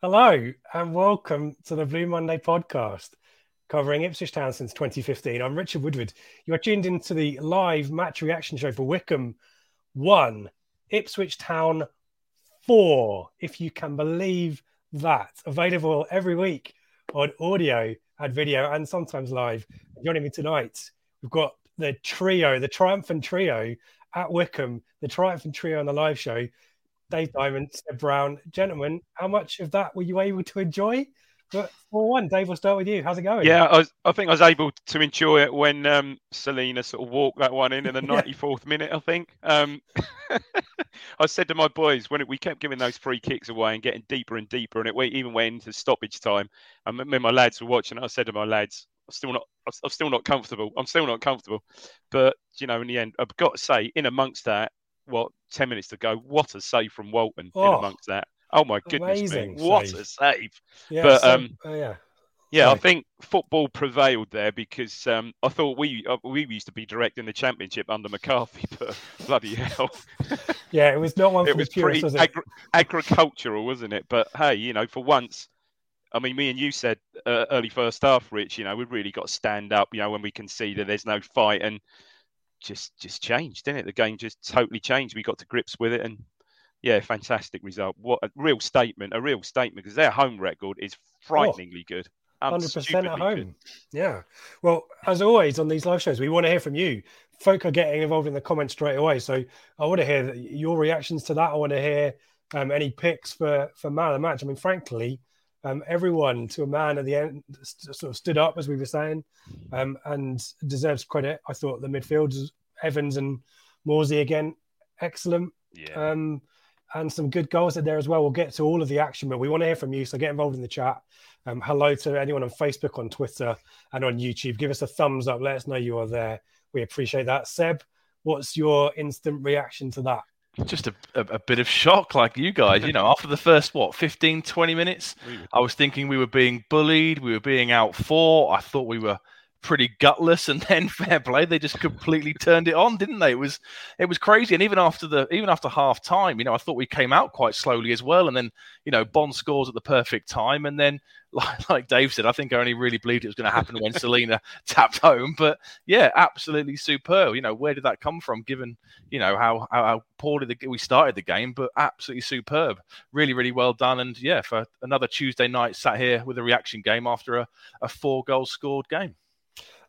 Hello and welcome to the Blue Monday podcast covering Ipswich Town since 2015. I'm Richard Woodward. You are tuned into the live match reaction show for Wycombe 1, Ipswich Town 4, if you can believe that. Available every week on audio and video and sometimes live. Joining me tonight, we've got the trio, the triumphant trio at Wycombe, the triumphant trio on the live show. Dave Diamond, Seb Brown. Gentlemen, how much of that were you able to enjoy? But for one, Dave, we'll start with you. How's it going? Yeah, I, was, I think I was able to enjoy it when um, Celina sort of walked that one in in the 94th minute, I think. Um, I said to my boys when it, we kept giving those free kicks away and getting deeper and deeper, and it even went into stoppage time. And me and my lads were watching. I said to my lads, I'm still not, I'm still not comfortable. I'm still not comfortable. But you know, in the end, I've got to say, in amongst that, what ten minutes to go, what a save from Walton Oh. in amongst that. Oh my goodness Amazing me, what save. a save! Yeah, but, so- um, oh, yeah. Yeah, I think football prevailed there because um, I thought we uh, we used to be directing the championship under McCarthy, but bloody hell, Yeah, it was not one it was pretty was it? agri- agricultural, wasn't it? But hey, you know, for once, I mean, me and you said uh, early first half, Rich. You know, we've really got to stand up. You know, when we can see that there's no fight, and just just changed, didn't it? The game just totally changed. We got to grips with it, and yeah, fantastic result. What a real statement, a real statement, because their home record is frighteningly good. Hundred percent at home. good. Yeah. Well, as always on these live shows, we want to hear from you. Folk are getting involved in the comments straight away, so I want to hear your reactions to that. I want to hear um, any picks for for man of the match. I mean, frankly, um, everyone to a man at the end st- sort of stood up as we were saying, um, and deserves credit. I thought the midfielders, Evans and Morsy again, excellent. Yeah. Um, and some good goals in there as well. We'll get to all of the action, but we want to hear from you. So get involved in the chat. Um, hello to anyone on Facebook, on Twitter, and on YouTube. Give us a thumbs up. Let us know you are there. We appreciate that. Seb, what's your instant reaction to that? just a, a, a bit of shock like you guys you know after the first what 15 20 minutes i was thinking we were being bullied we were being out fought i thought we were pretty gutless and then fair play they just completely turned it on didn't they? It was it was crazy. And even after the even after half time you know i thought we came out quite slowly as well. And then you know Bonne scores at the perfect time. And then like, like dave said i think i only really believed it was going to happen when Celina tapped home. But yeah absolutely superb. You know where did that come from given you know how how, how poorly the, we started the game but absolutely superb. Really really well done. And yeah for another tuesday night sat here with a reaction game after a, a four goal scored game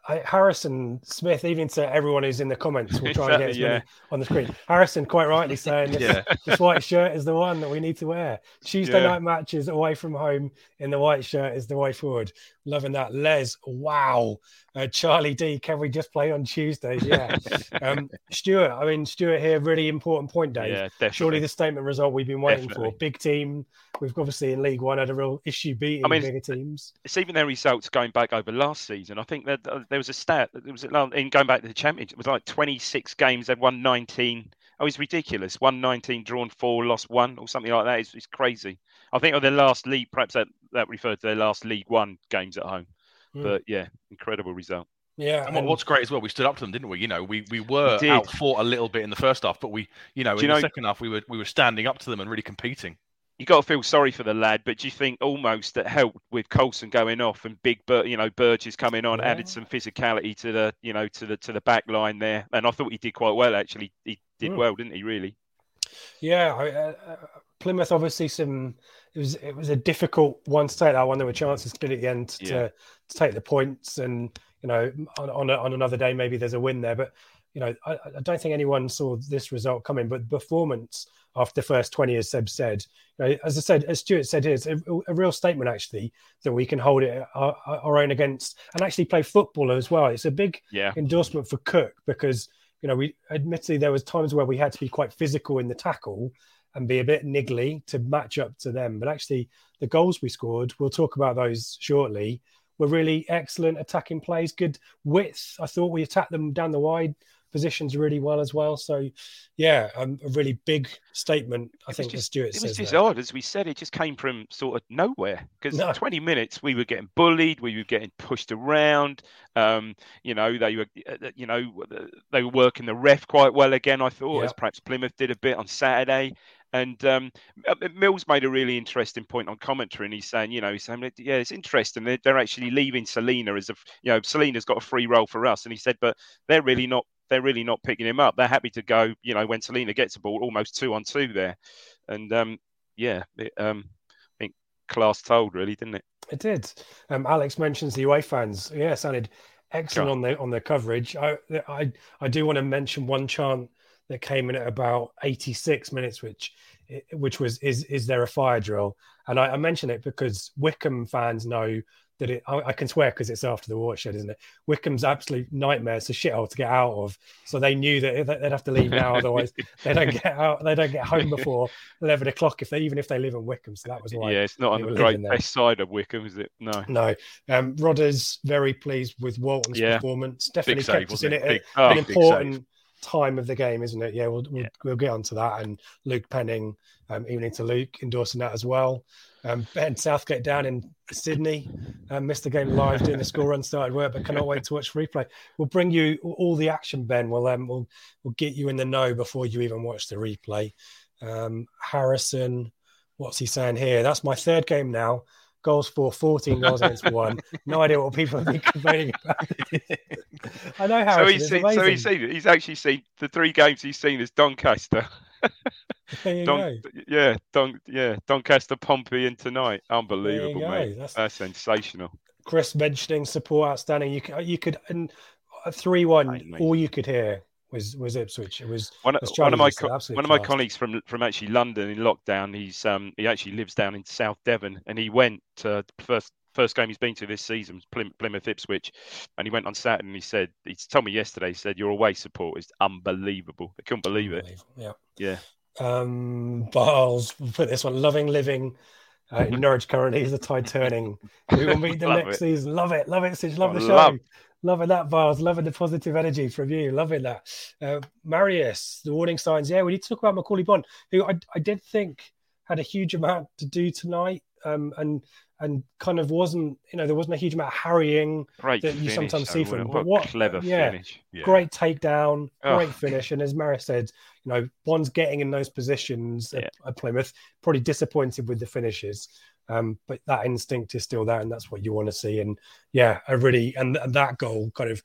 I, Harrison Smith, even to everyone who's in the comments, we'll try and get as Yeah. many on the screen. Harrison, quite rightly saying this, Yeah. this white shirt is the one that we need to wear. Tuesday Yeah. night matches away from home in the white shirt is the way forward. Loving that. Les, wow. Uh, Charlie D, can we just play on Tuesdays? Yeah. um, Stuart, I mean, Stuart here, really important point, Dave. Yeah, definitely. Surely the statement result we've been waiting Definitely. for. Big team. We've obviously in League One had a real issue beating I mean, bigger teams. it's even their results going back over last season. I think that uh, there was a stat that was in going back to the championship. It was like 26 games. They'd won 19. Oh, it's ridiculous. Won 19, drawn four, lost one, or something like that. It's, it's crazy. I think of their last league, perhaps that, that referred to their last League One games at home. Hmm. But yeah, incredible result. Yeah. And and- what's great as well, we stood up to them, didn't we? You know, we, we were did. out fought a little bit in the first half, but we, you know, Do in you the know- second half, we were we were standing up to them and really competing. you got to feel sorry for the lad, but do you think almost that helped with Coulson going off and Big, Bur- you know, Burgess coming on, Yeah. added some physicality to the, you know, to the to the back line there, and I thought he did quite well actually. He did Mm. well, didn't he? Really? Yeah, I, uh, uh, Plymouth obviously some. It was it was a difficult one to take that one. There were chances clear at the end to, Yeah. to take the points, and you know on on, a, on another day maybe there's a win there. But you know I, I don't think anyone saw this result coming. But the performance after the first twenty, as Seb said, you know, as I said, as Stuart said, it's a, a real statement actually that we can hold it our, our own against and actually play football as well. It's a big Yeah. endorsement for Cook because you know we admittedly there was times where we had to be quite physical in the tackle and be a bit niggly to match up to them. But actually, the goals we scored, we'll talk about those shortly, were really excellent attacking plays, good width. I thought we attacked them down the wide positions really well as well. So, yeah, um, a really big statement. I think just- Stuart It was just there. odd, as we said. It just came from sort of nowhere. Because No. 20 minutes, we were getting bullied, we were getting pushed around. Um, you know, they were, uh, you know, they were working the ref quite well again. I thought, Yeah. as perhaps Plymouth did a bit on Saturday. And um, uh, Mills made a really interesting point on commentary, and he's saying, you know, he's saying, yeah, it's interesting. They're, they're actually leaving Celina as a, you know, Celina's got a free role for us, and he said, but they're really not they're really not picking him up. They're happy to go, you know, when Celina gets a ball, almost two on two there. And um, yeah, it, um, I think class told really, didn't it? It did. Um, Alex mentions the away fans. Yeah, sounded excellent on the on the coverage. I, I I do want to mention one chant that came in at about 86 minutes, which which was is is there a fire drill? And I, I mention it because Wycombe fans know that it. I, I can swear because it's after the watershed, isn't it? Wycombe's absolute nightmare. It's a shithole to get out of. So they knew that they'd have to leave now, otherwise they don't get out. They don't get home before 11 o'clock if they even if they live in Wycombe. So that was why. yeah, it's not on the great best side of Wycombe, is it? No. No, um, Rodder's very pleased with Walton's Yeah. performance. Definitely save, kept us in it Big- oh, an important time of the game, isn't it? Yeah, we'll we'll, Yeah. we'll get onto that. And Luke Penning, um, evening to Luke, endorsing that as well. Um, Ben Southgate down in Sydney, um, missed the game live doing the score run started work, but cannot wait to watch replay. We'll bring you all the action, Ben. We'll um, we'll we'll get you in the know before you even watch the replay. Um, Harrison, what's he saying here? That's my third game now. Goals for 14 goals against one. No idea what people have been complaining about. I know So he's seen, so he's seen He's actually seen the three games he's seen is Doncaster. There you Don, go. yeah, Don, yeah, Doncaster, Pompey, and tonight. Unbelievable, mate. That's- That's sensational. Chris mentioning support outstanding. You could, you could, and uh, three one. All you could hear was was Ipswich. It was One, one of my co- one of my colleagues from from actually London in lockdown. He's um he actually lives down in South Devon, and he went to the first first game he's been to this season, Plymouth Ipswich, and he went on Saturday and he said he told me yesterday. He said your away support is unbelievable. I couldn't believe it. Yeah. Yeah, Um, Barles, we'll put this one. Loving living. Uh, in Norwich currently is the tide turning. We will meet them Love next it. season. Love it, love it. Sid. Love I the show. love- Loving that, Barles. Loving the positive energy from you. Loving that. Uh, Marius, the warning signs. Yeah, we need to talk about Macauley Bonne, who I, I did think had a huge amount to do tonight, um, and and kind of wasn't. You know, there wasn't a huge amount of harrying. great. That you finish, sometimes see from him, but what- clever yeah. finish. Yeah. Great takedown, Oh. great finish, and as Marius said, you know, Bonne's getting in those positions at, Yeah. at Plymouth. Probably disappointed with the finishes, um, but that instinct is still there, and that's what you want to see. And yeah, I really and, and that goal kind of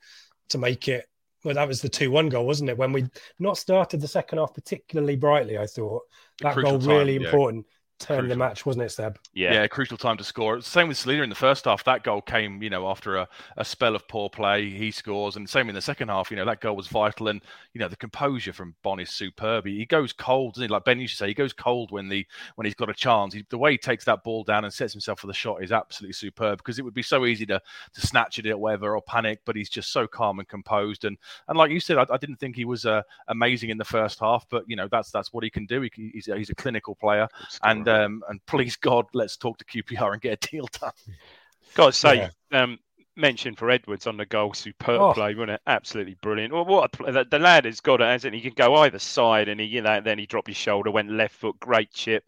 to make it. Well, that was the two-one goal, wasn't it? When we not started the second half particularly brightly, I thought that goal time, really yeah. important. Turn the match, wasn't it, Seb? Yeah. yeah, crucial time to score. Same with Celina in the first half. That goal came, you know, after a, a spell of poor play. He scores, and same in the second half. You know, that goal was vital, and you know the composure from Bonne is superb. He, he goes cold, doesn't he? Like Ben used to say, he goes cold when the when he's got a chance. He, the way he takes that ball down and sets himself for the shot is absolutely superb. Because it would be so easy to to snatch it at whatever or panic, but he's just so calm and composed. And and like you said, I, I didn't think he was uh, amazing in the first half, but you know that's that's what he can do. He, he's a, he's a clinical player, and um, and please God, let's talk to QPR and get a deal done. Got to say, yeah. um, mention for Edwards on the goal, superb Oh. play, wasn't it? Absolutely brilliant. Well, what a play. The, the lad has got it, hasn't he? He can go either side, and he, you know, then he dropped his shoulder, went left foot, great chip.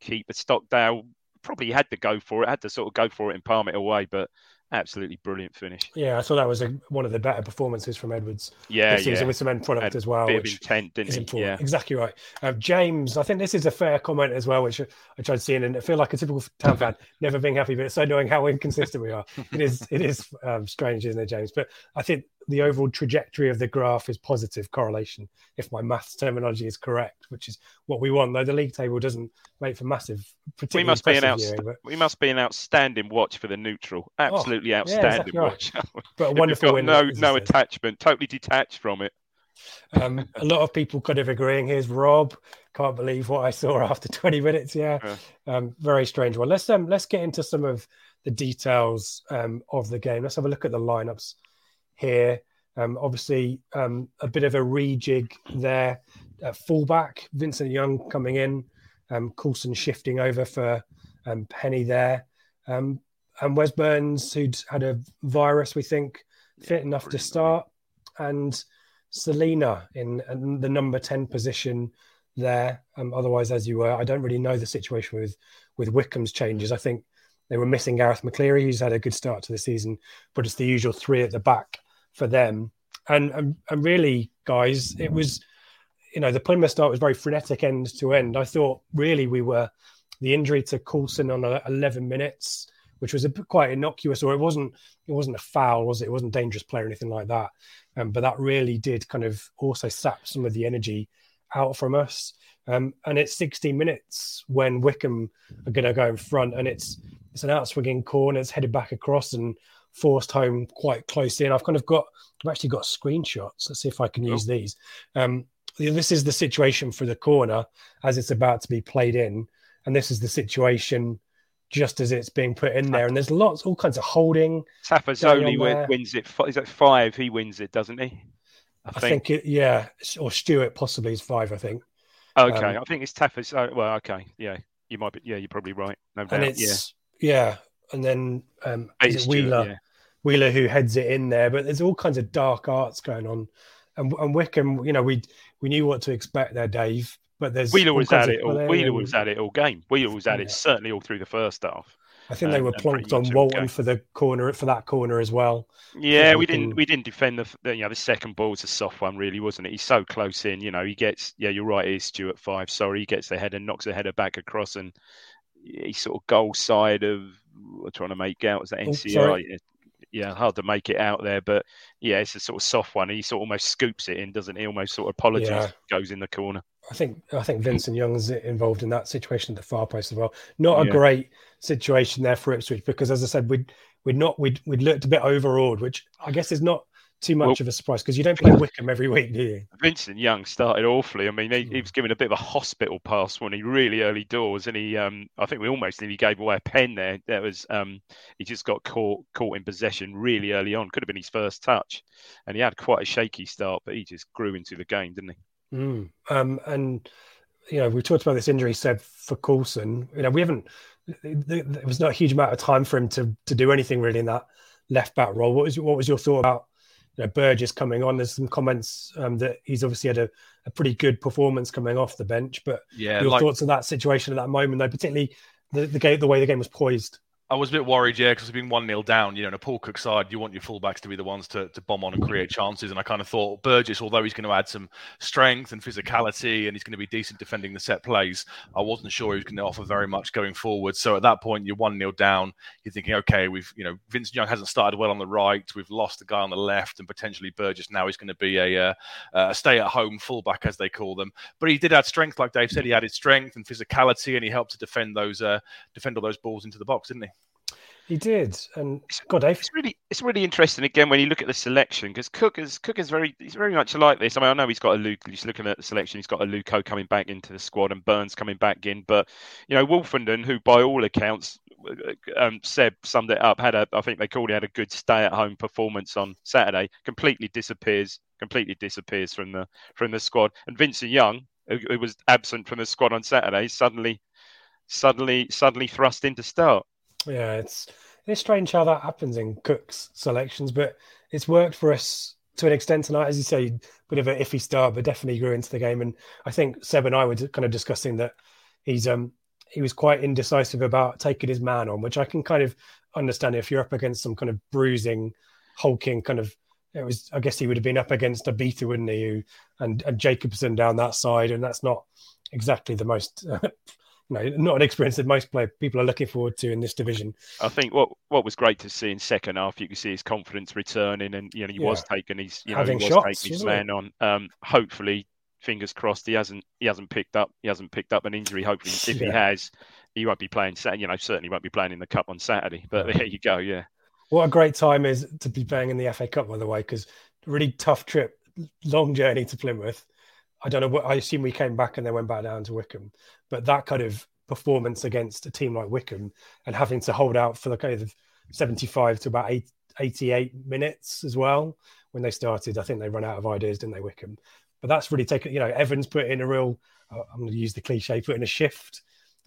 Keeper Stockdale probably had to go for it, had to sort of go for it and palm it away, but absolutely brilliant finish. Yeah, I thought that was a, one of the better performances from Edwards Yeah, this season yeah. with some end product as well, bit of which intent, didn't is he? important. Yeah. Exactly right. Um, James, I think this is a fair comment as well, which I tried seeing, and I feel like a typical town fan, never being happy, but it's so annoying how inconsistent we are. It is, it is um, strange, isn't it, James? But I think the overall trajectory of the graph is positive correlation, if my maths terminology is correct, which is what we want. Though the league table doesn't make for massive, We must be an outst- viewing, but, we must be an outstanding watch for the neutral. Absolutely yeah, outstanding exactly right. watch. but a wonderful win. no no attachment, totally detached from it. Um, a lot of people kind of agreeing. Here's Rob. Can't believe what I saw after 20 minutes. Yeah, um, very strange one. Let's um, let's get into some of the details um, of the game. Let's have a look at the lineups here. Um, obviously, um, a bit of a rejig there. At fullback, Vincent Young coming in, um, Coulson shifting over for um, Penney there, um, and Wes Burns, who'd had a virus, we think, fit enough to start, and Celina in, in the number 10 position there. Um, otherwise, as you were, I don't really know the situation with with Wycombe's changes. I think they were missing Garath McCleary, who's had a good start to the season, but it's the usual three at the back for them. And and, and really, guys, it was, you know, the Plymouth start was very frenetic end to end. I thought really we were the injury to Coulson on uh, 11 minutes, which was a quite innocuous, or it wasn't it wasn't a foul, was it? It wasn't dangerous play or anything like that. Um, but that really did kind of also sap some of the energy out from us. Um, and it's 16 minutes when Wycombe are going to go in front, and it's it's an outswinging corner, it's headed back across and forced home quite close in. I've kind of got I've actually got screenshots. Let's see if I can use these. Um, this is the situation for the corner as it's about to be played in, and this is the situation just as it's being put in there. And there's lots, all kinds of holding. Tafazolli going on win- wins it. Is that five? He wins it, doesn't he? I I think. think, it, yeah, or Stewart possibly is five. I think. okay, um, I think it's Tafazolli. Well, okay, yeah, you might be. Yeah, you're probably right. No doubt. and yeah. it's yeah, and then um, it Stewart, Wheeler, yeah. Wheeler who heads it in there. But there's all kinds of dark arts going on, and, and Wycombe, you know, we we knew what to expect there, Dave. But there's Wheeler was at it. All, Wheeler was at it all game. Wheeler was at Yeah. it certainly all through the first half. I think they were pretty plonked on Walton for the corner for that corner as well. Yeah, we didn't we didn't defend the, the you know the second ball was a soft one really wasn't it? He's so close in, you know. He gets yeah, you're right. It is Stewart five. Sorry, he gets the header, and knocks the header back across, and he's sort of goal side of trying to make out. Was that Oh, Nsiala? Yeah, yeah, hard to make it out there, but yeah, it's a sort of soft one. He sort of almost scoops it in, doesn't he? Almost sort of apologies, Yeah. goes in the corner. I think I think Vincent Young's involved in that situation at the far post as well. Not a Yeah. great situation there for Ipswich because, as I said, we'd we'd not we'd we'd looked a bit overawed, which I guess is not too much Well- of a surprise because you don't play Wycombe every week, do you? Vincent Young started awfully. I mean, he, Hmm. he was given a bit of a hospital pass when he really early doors, and he, um, I think we almost nearly gave away a pen there. That was, um, he just got caught caught in possession really early on. Could have been his first touch, and he had quite a shaky start, but he just grew into the game, didn't he? Mm. Um, and you know, we talked about this injury said for Coulson. You know, we haven't. There there was not a huge amount of time for him to to do anything really in that left back role. What was what was your thought about you know, Burgess coming on? There's some comments um, that he's obviously had a, a pretty good performance coming off the bench, but Yeah, your like thoughts on that situation at that moment, though, particularly the the game, the way the game was poised. I was a bit worried, yeah, because been 1 0 down. You know, in a Paul Cook side, you want your fullbacks to be the ones to, to bomb on and create chances. And I kind of thought Burgess, although he's going to add some strength and physicality and he's going to be decent defending the set plays, I wasn't sure he was going to offer very much going forward. So at that point, you're 1 0 down. You're thinking, okay, we've, you know, Vincent Young hasn't started well on the right. We've lost the guy on the left, and potentially Burgess now is going to be a, uh, a stay at home fullback, as they call them. But he did add strength, like Dave said. He added strength and physicality, and he helped to defend those, uh, defend all those balls into the box, didn't he? He did, and God, Dave. It's really, it's really interesting again when you look at the selection because Cook is Cook is very, he's very much like this. I mean, I know he's got a Luke. He's looking at the selection. He's got Aluko coming back into the squad and Burns coming back in. But you know, Woolfenden, who by all accounts, um, Seb summed it up, had a, I think they called it had a good stay-at-home performance on Saturday. Completely disappears, completely disappears from the from the squad. And Vincent Young, who, who was absent from the squad on Saturday, suddenly, suddenly, suddenly thrust into start. Yeah, it's it's strange how that happens in Cook's selections, but it's worked for us to an extent tonight. As you say, bit of an iffy start, but definitely grew into the game. And I think Seb and I were kind of discussing that he's um he was quite indecisive about taking his man on, which I can kind of understand if you're up against some kind of bruising, hulking kind of. It was, I guess, he would have been up against Obita, wouldn't he? Who, and and Jacobson down that side, and that's not exactly the most no, not an experience that most play, people are looking forward to in this division. I think what what was great to see in second half, you could see his confidence returning, and you know he yeah. was taking his you know Having he was shots, taking his man on. Um, hopefully, fingers crossed, he hasn't he hasn't picked up he hasn't picked up an injury. Hopefully, if yeah. he has, he won't be playing. You know, certainly won't be playing in the cup on Saturday. But there you go. Yeah. What a great time is to be playing in the FA Cup, by the way, because really tough trip, long journey to Plymouth. I don't know what I assume we came back and then went back down to Wycombe, but that kind of performance against a team like Wycombe and having to hold out for the kind of 75 to about 88 minutes as well when they started. I think they run out of ideas, didn't they, Wycombe? But that's really taken, you know, Evans put in a real, uh, I'm going to use the cliche, put in a shift,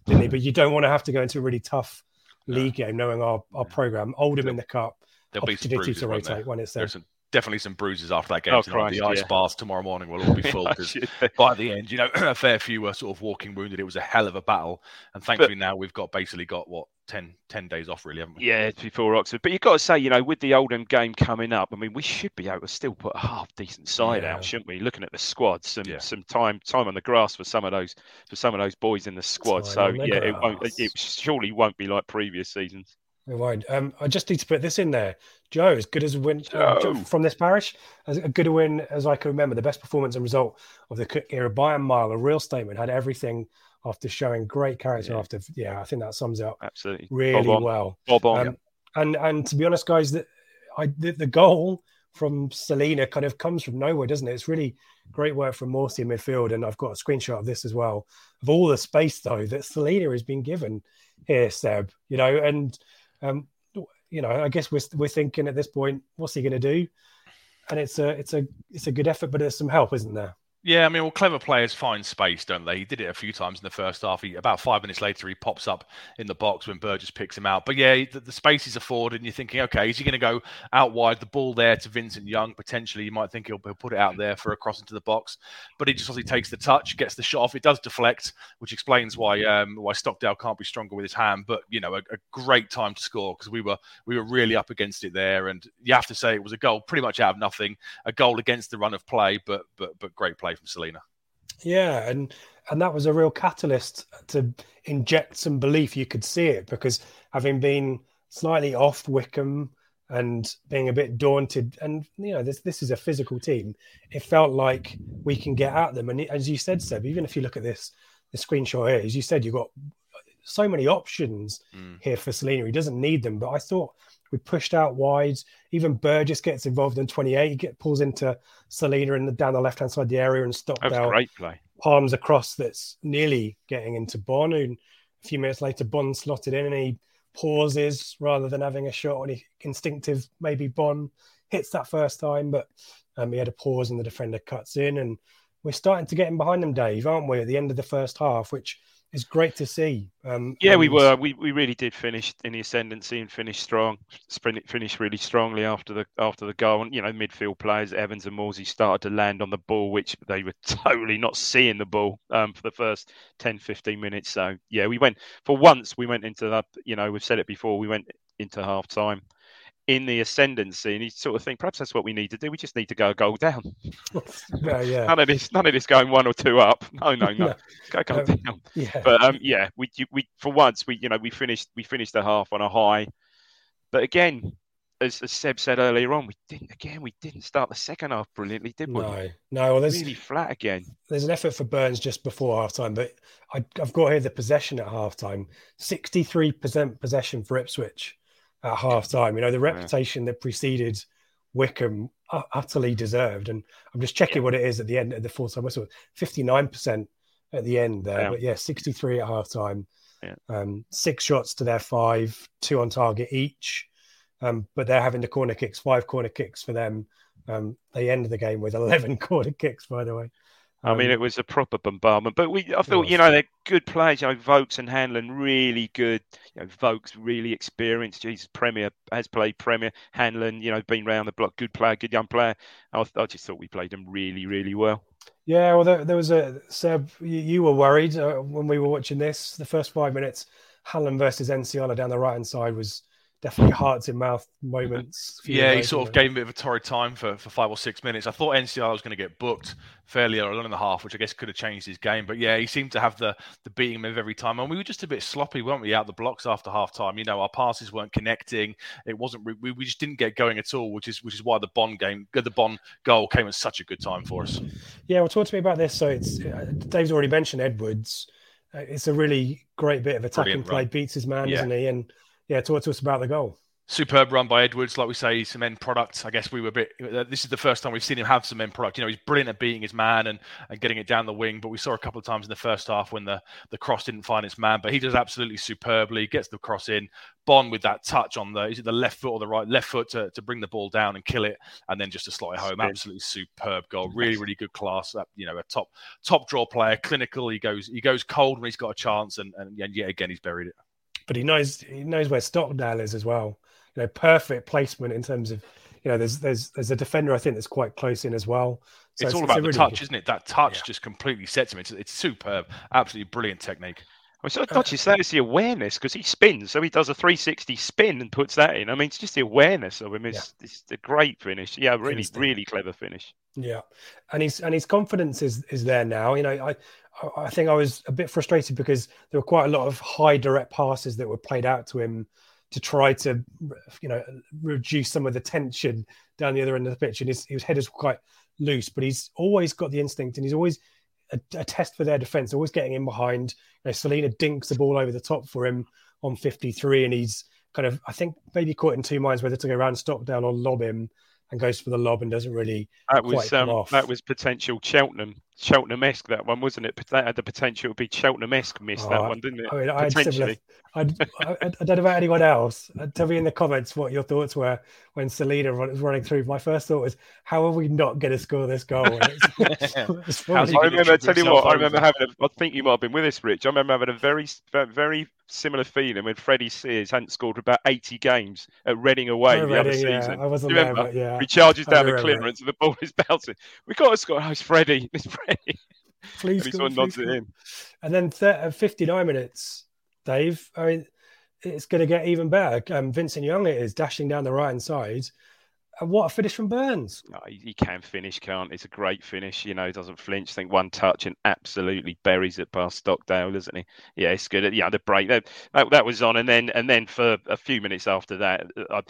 didn't he? But you don't want to have to go into a really tough league game knowing our, our program, Oldham in the cup, There'll opportunity be to rotate when it's there. There's definitely some bruises after that game. Oh, Christ, the ice yeah. bars tomorrow morning will all be full because by the end, you know, a fair few were sort of walking wounded. It was a hell of a battle, and thankfully but, now we've got basically got what 10, 10 days off, really, haven't we? Yeah, before Oxford. But you've got to say, you know, with the Oldham game coming up, I mean, we should be able to still put a half decent side yeah. out, shouldn't we? Looking at the squad, some yeah. some time time on the grass for some of those for some of those boys in the squad. Time so yeah, it, won't, it surely won't be like previous seasons. Won't. Um, I just need to put this in there. Joe, as good as a win uh, from this parish, as a good a win as I can remember, the best performance and result of the Cook era by a mile, a real statement, had everything after showing great character yeah. after yeah, I think that sums it up absolutely really Bob well. Bob on, um, yeah. and and to be honest, guys, that I the, the, goal from Celina kind of comes from nowhere, doesn't it? It's really great work from Morsy in midfield, and I've got a screenshot of this as well of all the space though that Celina has been given here, Seb. You know, and um, you know, I guess we're we're thinking at this point, what's he going to do? And it's a it's a it's a good effort, but there's some help, isn't there? Yeah, I mean, well, clever players find space, don't they? He did it a few times in the first half. He, about five minutes later, he pops up in the box when Burgess picks him out. But yeah, the, the space is afforded, and you're thinking, okay, is he going to go out wide? The ball there to Vincent Young, potentially. You might think he'll, he'll put it out there for a cross into the box, but he just obviously takes the touch, gets the shot off. It does deflect, which explains why um, why Stockdale can't be stronger with his hand. But you know, a, a great time to score because we were we were really up against it there, and you have to say it was a goal pretty much out of nothing, a goal against the run of play, but but but great play from Celina. Yeah, and and that was a real catalyst to inject some belief. You could see it because having been slightly off Wycombe and being a bit daunted, and you know this this is a physical team. It felt like we can get at them, and as you said, Seb, even if you look at this the screenshot here, as you said, you've got so many options mm. here for Celina. He doesn't need them, but I thought we pushed out wide. Even Burgess gets involved in 28. He get, pulls into Celina in the, down the left hand side of the area and Stockdale. great play. Palms across that's nearly getting into Bonne. And a few minutes later, Bonne slotted in and he pauses rather than having a shot. And he instinctive, maybe Bonne hits that first time, but um, he had a pause and the defender cuts in. And we're starting to get in behind them, Dave, aren't we, at the end of the first half, which it's great to see. Um, yeah, we were. We, we really did finish in the ascendancy and finish strong. Sprint finished really strongly after the after the goal. And you know, midfield players Evans and Morsy started to land on the ball, which they were totally not seeing the ball um, for the first 10, 15 minutes. So yeah, we went for once. We went into that. You know, we've said it before. We went into half time in the ascendancy, and you sort of think perhaps that's what we need to do. We just need to go a goal down. Yeah, yeah. None of this, none of this going one or two up. No, no, no. No. Go, go Um, down. yeah. But um, yeah, we we for once we you know we finished we finished the half on a high, but again, as, as Seb said earlier on, we didn't again we didn't start the second half brilliantly, did we? no, no. Well, there's Really flat again. there's an effort for Burns just before halftime, but I, I've got here the possession at halftime 63% possession for Ipswich at halftime. You know, the reputation that preceded Wycombe utterly deserved. And I'm just checking what it is at the end of the full time whistle 59% at the end there, Yeah. but yeah, 63 at halftime. Yeah. Um, six shots to their five, two on target each. Um, but they're having the corner kicks, five corner kicks for them. Um, they end the game with 11 corner kicks, by the way. I mean, Um, it was a proper bombardment. But we, I thought, you know, they're good players. You know, Vokes and Hanlan really good. You know, Vokes really experienced. Jesus, Premier has played Premier. Hanlan, you know, been round the block. Good player, good young player. I, I just thought we played them really, really well. Yeah, well, there, there was a Seb. You, you were worried uh, when we were watching this. The first five minutes, Hanlan versus Nsiala down the right hand side was definitely hearts in mouth moments. Yeah, he sort of gave him a bit of a torrid time for, for five or six minutes. I thought Nsiala was going to get booked fairly early on in the half, which I guess could have changed his game. But yeah, he seemed to have the the beating of every time. And we were just a bit sloppy, weren't we, out the blocks after half time? You know, our passes weren't connecting. It wasn't. We, we just didn't get going at all, which is which is why the Bonne game, the Bonne goal came at such a good time for us. Yeah, well, talk to me about this. So it's uh, Dave's already mentioned Edwards. Uh, it's a really great bit of attacking Brilliant play. run. Beats his man, Yeah. doesn't he? And yeah, talk to us about the goal. Superb run by Edwards, like we say, some end product. I guess we were a bit. uh, This is the first time we've seen him have some end product. You know, he's brilliant at beating his man and, and getting it down the wing. But we saw a couple of times in the first half when the, the cross didn't find its man. But he does absolutely superbly. Gets the cross in. Bonne with that touch on the is it the left foot or the right left foot to, to bring the ball down and kill it, and then just to slot it home. Spin. Absolutely superb goal. Really, really good class. Uh, you know, a top top draw player, clinical. He goes he goes cold when he's got a chance, and and, and yet again he's buried it. But he knows he knows where Stockdale is as well. You know, perfect placement in terms of you know, there's there's there's a defender I think that's quite close in as well. So it's all a about the really touch, good- isn't it? That touch Yeah. just completely sets him. It's, it's superb, absolutely brilliant technique. I mean, so uh, not just that, it's the awareness because he spins. So he does a 360 spin and puts that in. I mean, it's just the awareness of him. It's, it's a great finish. Yeah, really, really clever finish. Yeah, and his and his confidence is is there now. You know, I I- I think I was a bit frustrated because there were quite a lot of high direct passes that were played out to him to try to you know reduce some of the tension down the other end of the pitch, and his, his head is quite loose. But he's always got the instinct, and he's always a, a test for their defense. Always getting in behind. You know, Celina dinks the ball over the top for him on 53, and he's kind of I think maybe caught in two minds whether to go around Stockdale or lob him, and goes for the lob and doesn't really That was um, that was potential Cheltenham Cheltenham-esque that one wasn't it? But that had the potential to be Cheltenham-esque miss that one, didn't it? I mean, I had similar. I'd, I, I don't know about anyone else. Uh, Tell me in the comments what your thoughts were when Celina run- was running through. My first thought was, how are we not going to score this goal? It's- it's How's he probably- I remember. Tell you himself what, I remember having. A, I think you might have been with us, Rich. I remember having a very, very similar feeling when Freddie Sears hadn't scored for about 80 games at Reading away Oh, the other Reading, yeah. season. I wasn't You there, remember? but yeah. He charges down the remember it. clearance and the ball is bouncing. We got to score. Oh, it's Freddie. It's Freddie. Please and score, sort of nods please it in. And then th- at 59 minutes, Dave, I mean, it's going to get even better. Um, Vincent Young it is dashing down the right hand side. And what a finish from Burns. No, he, he can finish, can't? It's a great finish. You know, he doesn't flinch. I think one touch and absolutely buries it past Stockdale, doesn't he? Yeah, it's good. Yeah, the break that, that that was on, and then and then for a few minutes after that, I,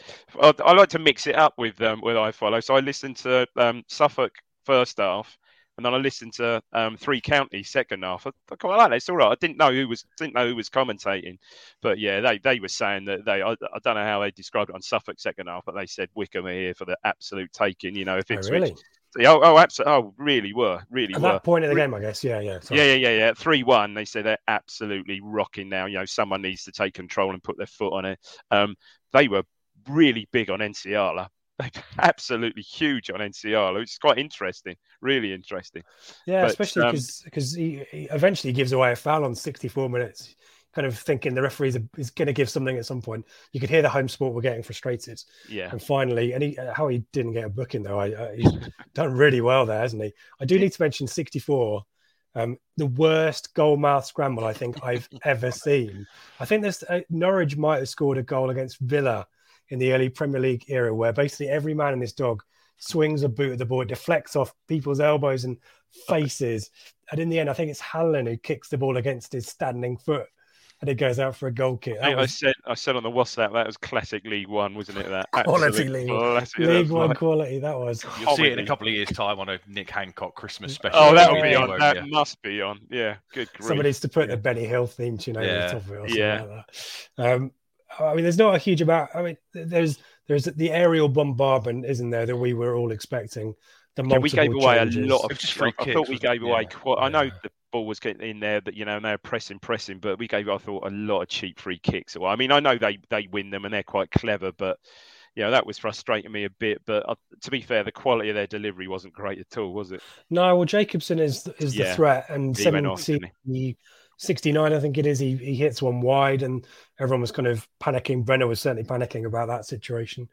I, I like to mix it up with um, with I follow. So I listened to um, Suffolk first half, and then I listened to um, Three Counties second half. I, I quite like that. It's all right. I didn't know who was didn't know who was commentating, but yeah, they, they were saying that they I, I don't know how they described it on Suffolk second half, but they said Wycombe are here for the absolute taking. You know, if Oh, it's really? Oh, oh, absolutely. Oh, really were, really At were. that point in the game, I guess. Yeah, yeah. sorry. Yeah, yeah, yeah, yeah. Three one. They say they're absolutely rocking now. You know, someone needs to take control and put their foot on it. Um, they were really big on Nsiala. They absolutely huge on Nsiala, which is quite interesting, really interesting. Yeah, But, especially um, because because he, he eventually gives away a foul on 64 minutes. Kind of thinking the referee is going to give something at some point. You could hear the home sport were getting frustrated, Yeah, and finally, and he, uh, how he didn't get a booking though, I, uh, he's done really well there, hasn't he? I do need to mention 64, um, the worst goal mouth scramble I think I've ever seen. I think this uh, Norwich might have scored a goal against Villa in the early Premier League era, where basically every man in this dog swings a boot at the ball, it deflects off people's elbows and faces, and in the end, I think it's Hanlan who kicks the ball against his standing foot. And it goes out for a goal kick. I, That think I said I said on the WhatsApp that was classic League One, wasn't it? That Quality League- classic. League One like- quality. That was. You'll see it in a couple of years' time on a Nick Hancock Christmas special. Oh, that'll Yeah. be on. Yeah. That must be on. Yeah, good grief. Somebody needs to put the Benny Hill theme tune over Yeah. the top of it or something Yeah. like that. Um, I mean, there's not a huge amount. I mean, there's there's the aerial bombardment, isn't there, that we were all expecting. The Yeah, we gave away changes. a lot of. It was just free I kicks, thought we wasn't it? gave away. Yeah. Quite, I know Yeah. the ball was getting in there, but you know, and they were pressing, pressing, but we gave. I thought a lot of cheap free kicks. Well, I mean, I know they they win them and they're quite clever, but you know that was frustrating me a bit. But uh, to be fair, the quality of their delivery wasn't great at all, was it? No, well, Jacobson is is the Yeah. threat, and He went off, 70, didn't 69, I think it is. He he hits one wide, and everyone was kind of panicking. Brenner was certainly panicking about that situation,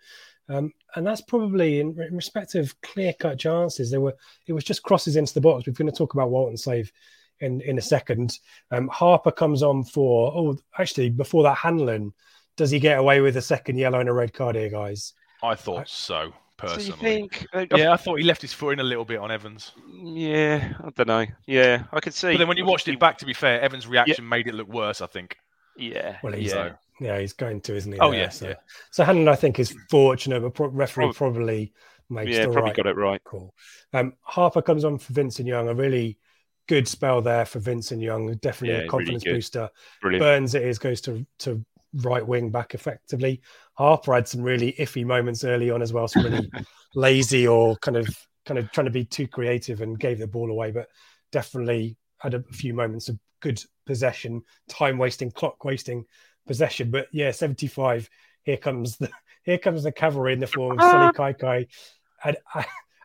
um, and that's probably in, in respect of clear cut chances. There were it was just crosses into the box. We're going to talk about Walton save in in a second. Um, Harper comes on for oh, actually before that, Hanlan does he get away with a second yellow and a red card here, guys? I thought so, So you think? uh, Yeah, I thought he left his foot in a little bit on Evans. Yeah, I don't know. Yeah, I could see. But then when you watched it back, to be fair, Evans' reaction made it look worse, I think. yeah, Well, he's yeah. yeah, he's going to, isn't he? Oh, there? yeah, so, yeah. so Hanlan, I think, is fortunate, but pro- referee probably makes yeah, the probably right got it right. call. Um, Harper comes on for Vincent Young, a really good spell there for Vincent Young, definitely Yeah, a confidence good. booster. Brilliant. Burns it is goes to to right wing back effectively. Harper had some really iffy moments early on as well, some really lazy or kind of kind of trying to be too creative and gave the ball away, but definitely had a few moments of good possession, time wasting, clock wasting possession. But yeah, 75. Here comes the here comes the cavalry in the form of Sullay ah. Kaikai and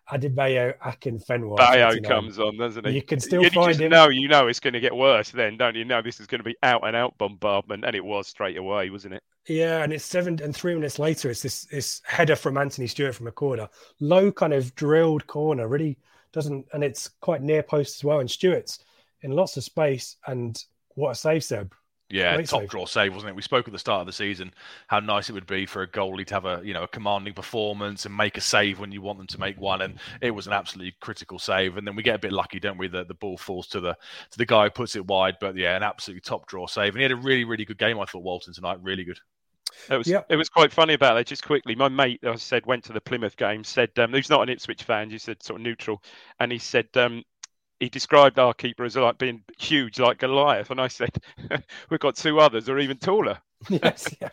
Adebayo Akin. Bayo 59. comes on, doesn't he? You can still you find just him. know, you know, it's going to get worse. Then, don't you know? This is going to be out and out bombardment, and it was straight away, wasn't it? Yeah, and it's seven and three minutes later. It's this this header from Anthony Stewart from a corner, low kind of drilled corner. Really doesn't, and it's quite near post as well. And Stewart's in lots of space, and what a save, Seb. Yeah, Great top save. draw save, wasn't it? We spoke at the start of the season how nice it would be for a goalie to have a you know a commanding performance and make a save when you want them to make one, and it was an absolutely critical save. And then we get a bit lucky, don't we? That the ball falls to the to the guy who puts it wide. But yeah, an absolutely top draw save, and he had a really really good game. I thought Walton tonight, really good. It was Yep. it was quite funny about that. Just quickly, my mate, I said, went to the Plymouth game. Said um, he's not an Ipswich fan. He said sort of neutral, and he said um, he described our keeper as like being huge, like Goliath. And I said, we've got two others who are even taller. yes, yeah.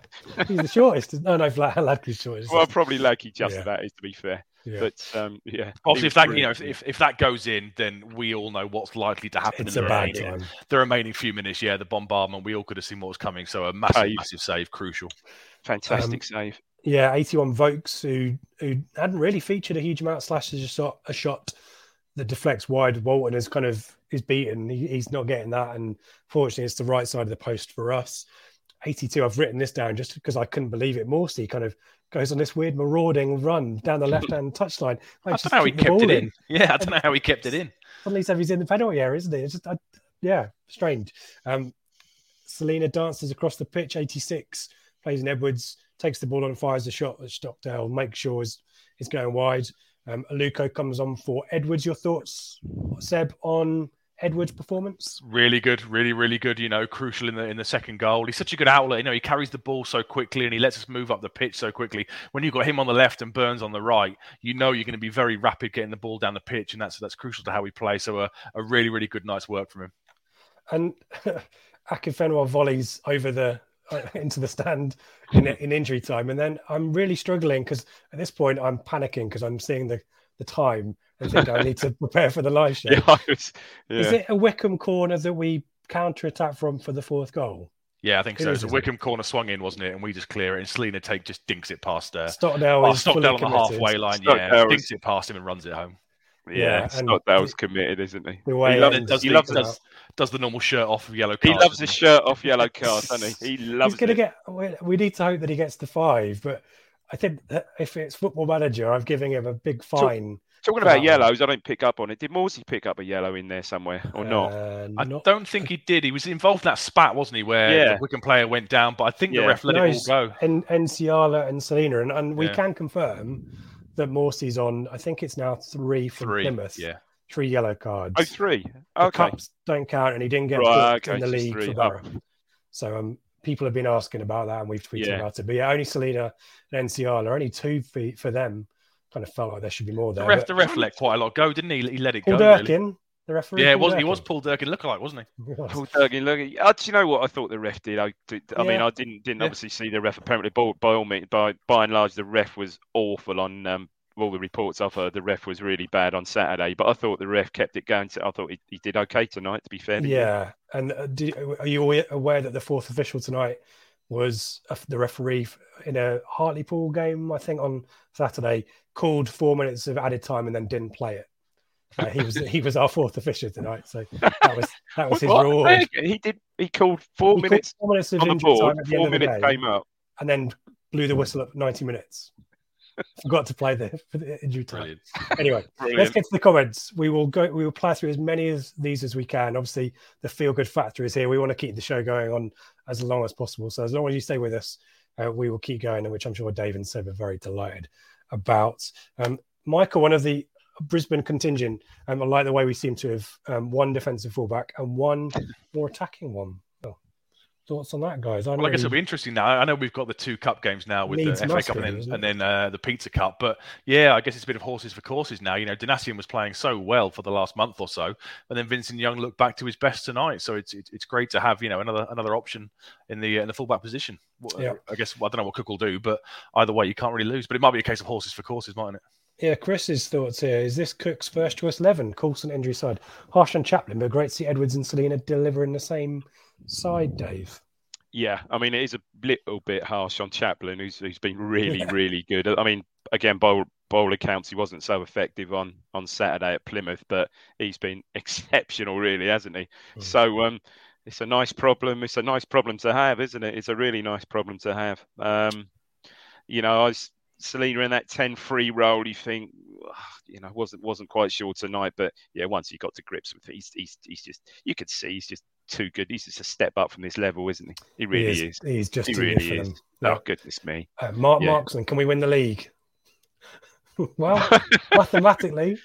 He's the shortest. No, no, Vlad Hladky's shortest. Well, probably Lakey just Yeah. about is to be fair. Yeah. But um, yeah, Obviously, if that was you know brilliant. if, if that goes in, then we all know what's likely to happen it's in a the bad remaining, time. the remaining few minutes. Yeah, the bombardment. We all could have seen what was coming. So a massive, Save. massive save, crucial. fantastic Um, save. Yeah, 81 Vokes, who who hadn't really featured a huge amount, of slashes a shot, a shot that deflects wide. Walton is kind of is beaten. He, he's not getting that, and fortunately, it's the right side of the post for us. 82. I've written this down just because I couldn't believe it. Morsy kind of goes on this weird marauding run down the left hand touchline. I Like, don't know how he kept it in. Yeah, I don't know how he kept it in. Suddenly, so he's in the penalty area, isn't he? It's just, I, yeah, strange. Um, Celina dances across the pitch. 86 plays in Edwards, takes the ball on, fires a shot at Stockdale, makes sure is is going wide. Um, Aluko comes on for Edwards. Your thoughts, Seb, on Edwards' performance? Really good, really, really good. You know, crucial in the in the second goal. He's such a good outlet. You know, he carries the ball so quickly and he lets us move up the pitch so quickly. When you've got him on the left and Burns on the right, you know you're going to be very rapid getting the ball down the pitch, and that's that's crucial to how we play. So a, a really, really good night's work from him. And Akinfenwa volleys over the uh, into the stand in, in injury time, and then I'm really struggling because at this point I'm panicking because I'm seeing the the time and think I need to prepare for the live show. Yeah, was, yeah. Is it a Wycombe corner that we counter attack from for the fourth goal? Yeah, I think It so. is, So isn't Wycombe corner swung in, wasn't it? And we just clear it, and Celina take just dinks it past uh, Stockdale oh, is Stockdale fully on the committed. halfway line. Stockdale yeah, is- dinks it past him and runs it home. Yeah, Yeah, and Stockdale's the- committed, isn't he? The way he loves, ends does, he the, loves, does, does the normal shirt off of yellow he loves his shirt off yellow card, doesn't he? He loves He's going to it. get. we- We need to hope that he gets the five, but I think that if it's Football Manager, I'm giving him a big fine. Talking about yellows, I don't pick up on it. Did Morsy pick up a yellow in there somewhere or not? Uh, I not- don't think he did. He was involved in that spat, wasn't he? Where Yeah. the Wycombe player went down, but I think Yeah. the ref let No, it all it's go. En- Nsiala and Celina, and, and we Yeah. can confirm that Morsy's on. I think it's now three from Three. Plymouth. Yeah. three yellow cards. Oh, three. The cups don't count, and he didn't get Right, okay, in the league three. for Oh. So um, people have been asking about that, and we've tweeted Yeah. about it. But yeah, only Celina and Nsiala, only two feet for them. Kind of felt like there should be more The there. ref, but the ref let quite a lot go, didn't he? He let it Paul go. really. Durkin, the referee. Yeah, it Paul was. He was Durkin. Paul Durkin lookalike, wasn't he? Paul Durkin, look, uh, do you know what I thought the ref did? I, did, I mean, I didn't didn't Yeah. obviously see the ref. Apparently, by, by all means, by by and large, the ref was awful on um, all the reports I've heard. The ref was really bad on Saturday, but I thought the ref kept it going. So I thought he, he did okay tonight. To be fair. Yeah, and uh, did, are you aware that the fourth official tonight was the referee in a Hartlepool game? I think on Saturday called four minutes of added time and then didn't play it. Uh, he was he was our fourth official tonight, so that was that was his What? reward. He did. He called four He called minutes four minutes of on the injury time at the Four end of the minutes came up. and then blew the whistle at ninety minutes. Forgot to play the, for the injury time. Brilliant. Anyway, let's get to the comments. We will go. We will plow through as many of these as we can. Obviously, the feel good factor is here. We want to keep the show going on as long as possible. So as long as you stay with us, uh, we will keep going. Which I'm sure Dave and Seb are very delighted about. Um, Michael, one of the Brisbane contingent, um, I like the way we seem to have um, one defensive fullback and one more attacking one. Oh, thoughts on that, guys? Well, I guess it'll be interesting now. I know we've got the two cup games now with Leeds the FA Cup and then, and then uh, the Pizza Cup. But yeah, I guess it's a bit of horses for courses now. You know, Donacien was playing so well for the last month or so, and then Vincent Young looked back to his best tonight. So it's it's, great to have you know another another option in the uh, in the fullback position. Well, Yeah. I guess I don't know what Cook will do, but either way, you can't really lose. But it might be a case of horses for courses, mightn't it? Yeah, Chris's thoughts here. Is this Cook's first choice 11? Coulson injury side. Harsh on Chaplin, but great to see Edwards and Celina delivering the same side, Dave. Yeah, I mean, it is a little bit harsh on Chaplin, who's who's been really, Yeah. really good. I mean, again, by by all accounts, he wasn't so effective on on Saturday at Plymouth, but he's been exceptional, really, hasn't he? Mm. So, um, it's a nice problem. It's a nice problem to have, isn't it? It's a really nice problem to have. Um, you know, I was Celina in that 10-3 role. You think, you know, wasn't wasn't quite sure tonight, but yeah, once he got to grips with it, he's he's he's just you could see he's just too good. He's just a step up from this level, isn't he? He really he is. He's just He too really good for is. them. Oh goodness me! Uh, Mark Yeah. Markson, can we win the league? well, mathematically,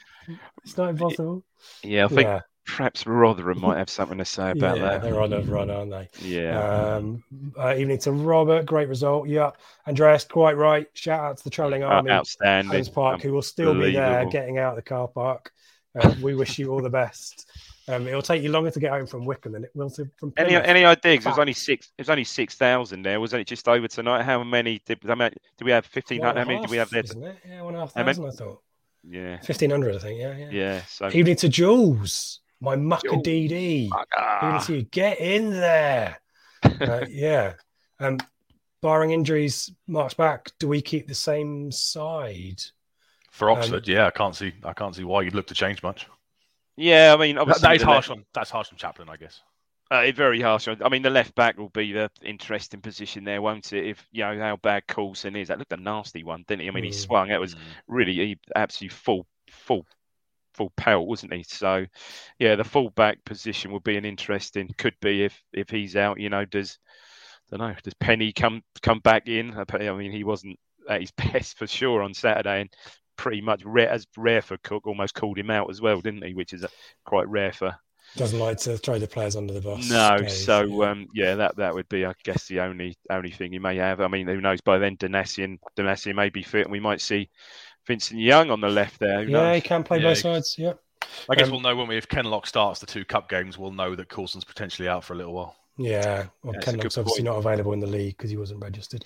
it's not impossible. Yeah, I think Yeah, perhaps Rotherham might have something to say about yeah, that. they're on a run, aren't they? Yeah, Um, uh, evening to Robert, great result. Yeah, Andreas, quite right. Shout out to the travelling Uh, army. outstanding. Adams Park, who will still be there getting out of the car park. Uh, we wish you all the best. Um, it'll take you longer to get home from Wycombe than it will to from Any Plymouth. any ideas? It was only six. It was only six thousand there, wasn't it? Just over tonight. How many did? How many, did we have? Fifteen hundred. How many did we have half, there? Yeah, one and a half How many- thousand, I thought. Yeah, Fifteen hundred, I think. Yeah, yeah. yeah. So Evening to Jules, my mucker DD. Evening Ah, to you. Get in there. Uh, yeah. Um, barring injuries, marks back. Do we keep the same side? For Um, Oxford, yeah, I can't see I can't see why you'd look to change much. yeah. I mean, That, obviously that is harsh left- on that's harsh on Chaplin, I guess. Uh, very harsh. I mean, the left back will be the interesting position there, won't it? If you know how bad Coulson is, that looked a nasty one, didn't he? I mean, he Mm. swung. That was really he, absolutely full, full, full pelt, wasn't he? So, yeah, the full back position would be an interesting. Could be if if he's out. You know, does I don't know. Does Penney come come back in? I mean, he wasn't at his best for sure on Saturday, and pretty much rare as rare for Cook. Almost called him out as well, didn't he? Which is quite rare for Doesn't like to throw the players under the bus. no, so Yeah. um, yeah, that that would be, I guess, the only only thing he may have. I mean, who knows? By then, Donacien Donacien may be fit, and we might see Vincent Young on the left there. Who yeah, knows? he can play Yeah, both sides. Yeah. I guess Um, we'll know when we if Kenlock starts the two cup games, we'll know that Coulson's potentially out for a little while. Yeah, well, That's a Kenlock's obviously point. not available in the league because he wasn't registered.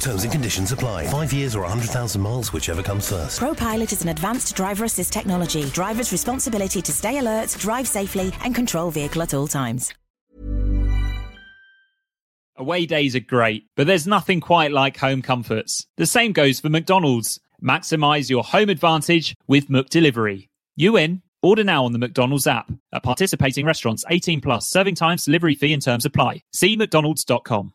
Terms and conditions apply. Five years or 100,000 miles, whichever comes first. ProPilot is an advanced driver assist technology. Driver's responsibility to stay alert, drive safely, and control vehicle at all times. Away days are great, but there's nothing quite like home comforts. The same goes for McDonald's. Maximize your home advantage with McDelivery. You in? Order now on the McDonald's app. At participating restaurants, 18 plus, serving times, delivery fee and terms apply. See McDonald's.com.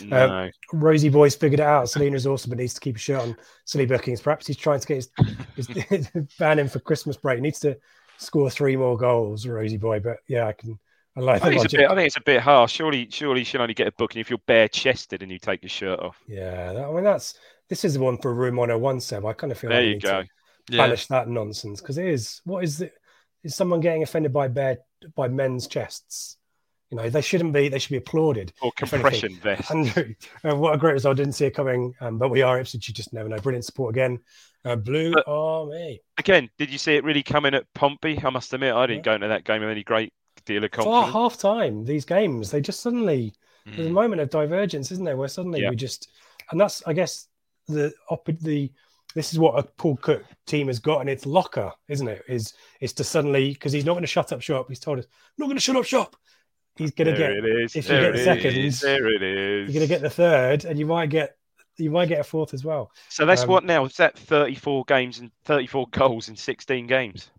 Uh, no. Rosie Boy's figured it out. Celina's also but needs to keep a shirt on silly bookings. Perhaps he's trying to get his, his ban in for Christmas break. He needs to score three more goals, Rosie Boy. But yeah, I can. I like I the think, it's a logic. bit, I think it's a bit harsh. Surely, surely you should only get a booking if you're bare chested and you take your shirt off. Yeah, that, I mean that's this is the one for room 101, Seb. I kind of feel There like you need go. to banish that nonsense because it is what is it? Is someone getting offended by bare by men's chests? You know, they shouldn't be. They should be applauded. Or compression vest. Andrew, uh, what a great result! Didn't see it coming, um, but we are Ipswich. You just never know. Brilliant support again. Uh, Blue But- Army. Again, did you see it really coming at Pompey? I must admit, I didn't go into that game with any great deal of For confidence. half time, these games they just suddenly there's a Mm. moment of divergence, isn't there? Where suddenly Yeah. we just and that's I guess the op- the this is what a Paul Cook team has got in its locker, isn't it? Is is to suddenly because he's not going to shut up shop. He's told us not going to shut up shop. He's going to there get it is. if you get it seconds, is, there it is. you're going to get the third, and you might get you might get a fourth as well. So that's um, what now? Is that 34 games and 34 goals in 16 games?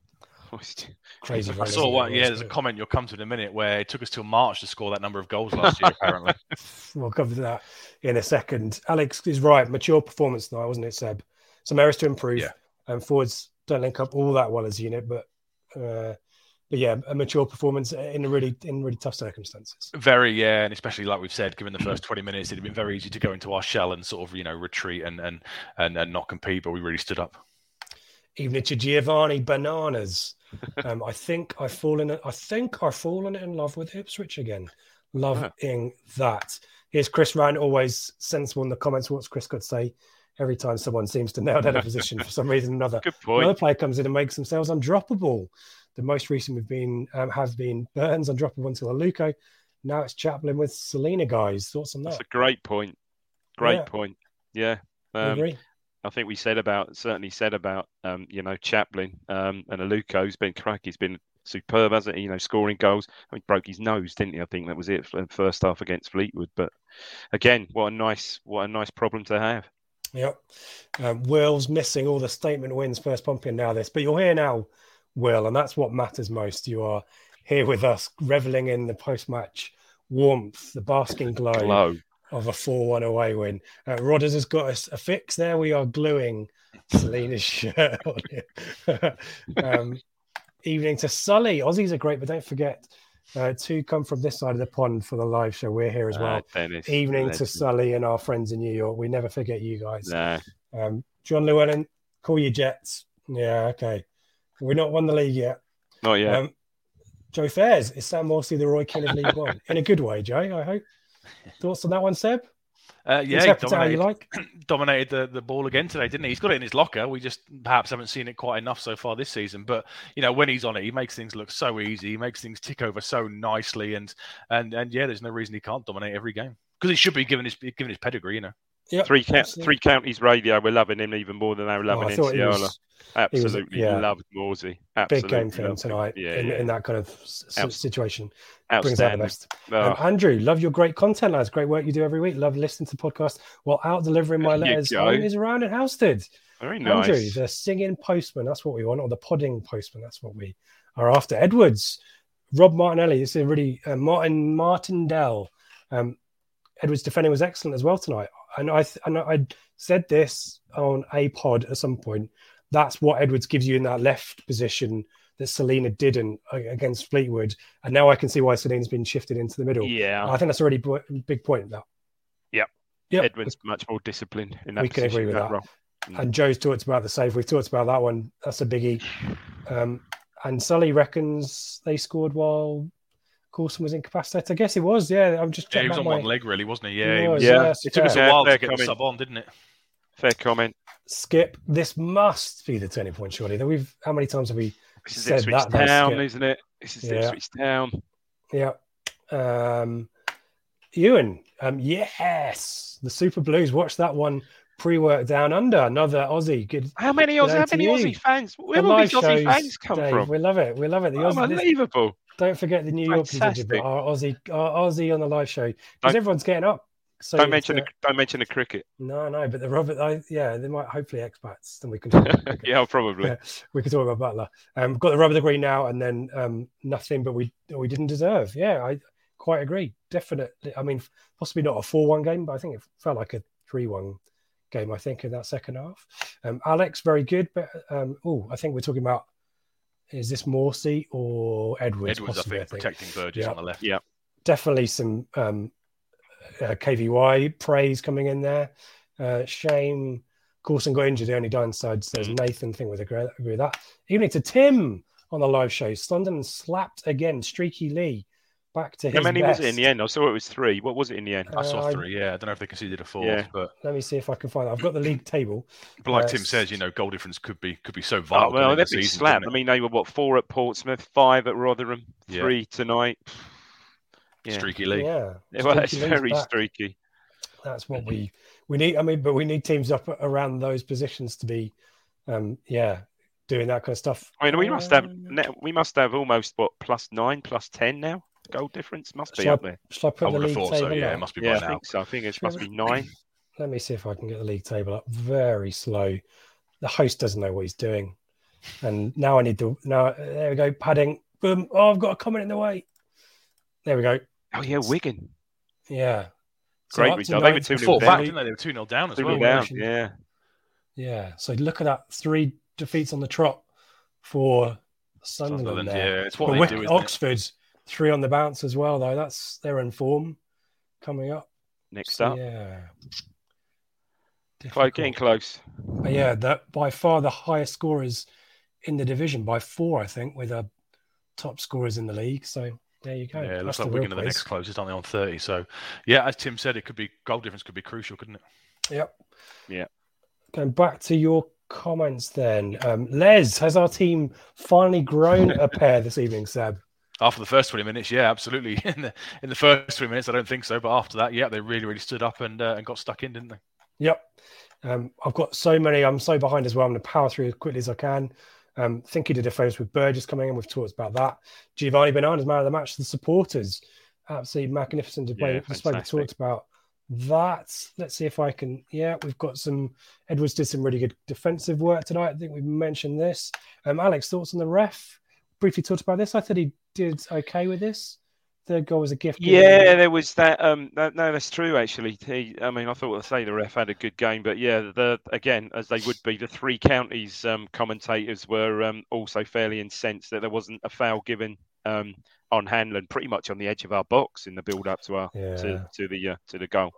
Crazy. I saw one. Yeah, there's a comment you'll come to in a minute where it took us till March to score that number of goals last year. Apparently, We'll cover that in a second. Alex is right. Mature performance tonight, wasn't it, Seb? Some areas to improve. Yeah. And forwards don't link up all that well as a unit, but uh, but yeah, a mature performance in a really in really tough circumstances. very yeah, and especially like we've said, given the first 20 minutes, it'd been very easy to go into our shell and sort of you know retreat and and and, and not compete, but we really stood up. Evening to Giovanni Bananas. Um, I think I've fallen. I think I've fallen in love with Ipswich again. Loving that. Here's Chris Ryan, always sensible in the comments. What's Chris got to say? Every time someone seems to nail down a position for some reason or another, Good another player comes in and makes themselves undroppable. The most recent we've been um, have been Burns undroppable until Aluko. Now it's Chaplin with Celina. Guys, thoughts on that? That's a great point. Great Yeah. point. Yeah. Um, agree? I think we said about certainly said about um, you know Chaplin um, and Aluko's been crack. He's been superb, hasn't he? You know, scoring goals. I mean, broke his nose, didn't he? I think that was it for the first half against Fleetwood. But again, what a nice what a nice problem to have. Yep. Um, Will's missing all the statement wins first and now this, but you're here now, Will, and that's what matters most. You are here with us, reveling in the post-match warmth, the basking glow, Glow. of a 4-1 away win. Uh, Rodders has got us a fix there. We are gluing Celina's shirt on it. um, evening to Sully. Aussies are great, but don't forget uh, to come from this side of the pond for the live show. We're here as well. Ah, Dennis. Evening to. Sully and our friends in New York. We never forget you guys. Nah. Um, John Llewellyn, call your Jets. Yeah, okay. We're not won the league yet. Not yet. Um, Joe Fairs, is Sam Morsy the Roy Keane of League One? In a good way, Joe, I hope. Thoughts on that one, Seb? Uh, yeah, he how you dominated, like. dominated the, the ball again today, didn't he? He's got it in his locker. We just perhaps haven't seen it quite enough so far this season. But you know, when he's on it, he makes things look so easy. He makes things tick over so nicely, and and and yeah, there's no reason he can't dominate every game because he should be given his given his pedigree. You know, Yep, Three, ca- three counties radio. We're loving him even more than they were Oh, loving I thought he was Absolutely yeah. loved Morsy. big game for him tonight Yeah, in, yeah. in that kind of Out- situation. Brings out the best. Oh, Um, Andrew, love your great content, lads. Great work you do every week. Love listening to the podcast while out delivering my There letters. Home around in Halstead. very nice. Andrew, the singing postman. That's what we want, or the podding postman. That's what we are after. Edwards, Rob Martinelli. It's a really uh, Martin Martindale. Um, Edwards' defending was excellent as well tonight. And I th- and I said this on a pod at some point. That's what Edwards gives you in that left position that Celina didn't against Fleetwood. And now I can see why Celina's been shifted into the middle. Yeah. I think that's a really big point. That Yep. Yep. Edwin's much more disciplined in that We can agree with that. role. And Joe's talked about the save. We've talked about that one. That's a biggie. Um, and Sully reckons they scored while Coulson was incapacitated. I guess he was. Yeah, I'm just yeah, checking he was on my- one leg really, wasn't he? He Yeah, he was, was- Yeah. It took us a while Fair to get the comment. sub on, didn't it? Fair comment. Skip. This must be the turning point, surely. That we've how many times have we? This is Said Ipswich that, though, Town, Skip. isn't it? This is Yeah. Ipswich Town. Yeah. Um, Ewan. Um, yes, the Super Blues. Watch that one. Pre-work down under another Aussie. Good. How many Good Aussie, how many you. Aussie fans? Where The will these Aussie shows, fans come Dave, from? We love it. We love it. The Aussie, this- Unbelievable. Don't forget the New York people did, but Fantastic. our Aussie, our Aussie on the live show because everyone's getting up. So don't mention uh, the don't mention the cricket. no, no, but the Robert, I, yeah, they might hopefully expats. Then we can talk about. Yeah, probably. Yeah, we can talk about Butler. Um, got the rubber degree now, and then um, nothing, but we we didn't deserve. Yeah, I quite agree. Definitely. I mean, possibly not a four-one game, but I think it felt like a three-one game. I think in that second half. Um, Alex, very good, but um, oh, I think we're talking about is this Morsy or Edwards? Edwards, I possibly, think, protecting Burgess Yeah. on the left. Yeah. definitely some um, uh, KVY praise coming in there. Uh, Shane Coulson got injured. The only downside there's Mm. Nathan thing with agree, agree with that. Evening to Tim on the live show. Sunderland slapped again. Streaky Lee back to his How many best. was it in the end? I saw it was three. What was it in the end? I saw Uh, I- three. Yeah, I don't know if they conceded a fourth, Yeah. but Let me see if I can find. It. I've got the league table. but like Uh, Tim says, you know, goal difference could be could be so Oh, vital. well, in they've the been season, slapped. I mean, they were what four at Portsmouth, five at Rotherham, Yeah. three tonight. Yeah, Streaky league. Yeah, well, that's Streaky Lee's very back. streaky. That's what we we need. I mean, but we need teams up around those positions to be, um, yeah, doing that kind of stuff. I mean, we must have Um, we must have almost what plus nine, plus ten now. Goal difference must be Shall up I, there. shall I put I the league thought so. table Yeah, up? it must be Yeah, by I now. think so. I think it must be nine. Let me see if I can get the league table up. Very slow. The host doesn't know what he's doing. And now I need to. Now there we go. Padding. Boom. Oh, I've got a comment in the way. There we go. Oh yeah, Wigan. Yeah. So Great up result. They were two They nil back, down. didn't they? They were two 0 down as Two well. down. Yeah. Yeah. So look at that. Three defeats on the trot for Sunderland. Sunderland, there. yeah, it's what But they Wick- do. Isn't it? Oxford, three on the bounce as well, though. That's they're in form coming up. Next So, up, yeah. Clo- getting close. But yeah, that by far the highest scorers in the division by four, I think, with the top scorers in the league. So there you go. Yeah, it looks That's like the real Wigan are the next closest, aren't they, on 30? So, yeah, as Tim said, it could be goal difference could be crucial, couldn't it? Yep. Yeah. Going back to your comments then. Um, Les, has our team finally grown a pair this evening, Seb? After the first 20 minutes, yeah, absolutely. In the in the first three minutes, I don't think so, but after that, yeah, they really, really stood up and uh, and got stuck in, didn't they? Yep. Um, I've got so many. I'm so behind as well. I'm going to power through as quickly as I can. Um, think he did a favours with Burgess coming in. We've talked about that. Giovanni Bernardes, man of the match. The supporters, absolutely magnificent display. Yeah, display. We talked about that. Let's see if I can. Yeah, we've got some. Edwards did some really good defensive work tonight. I think we've mentioned this. Um, Alex, thoughts on the ref? Briefly talked about this. I thought he did okay with this. Third goal was a gift. Yeah, there was that. Um, that, no, that's true. Actually, he, I mean, I thought I say the ref had a good game, but yeah, the again as they would be, the three counties um, commentators were um, also fairly incensed that there wasn't a foul given um, on Hanlan, pretty much on the edge of our box in the build up to our Yeah. to, to the uh, to the goal.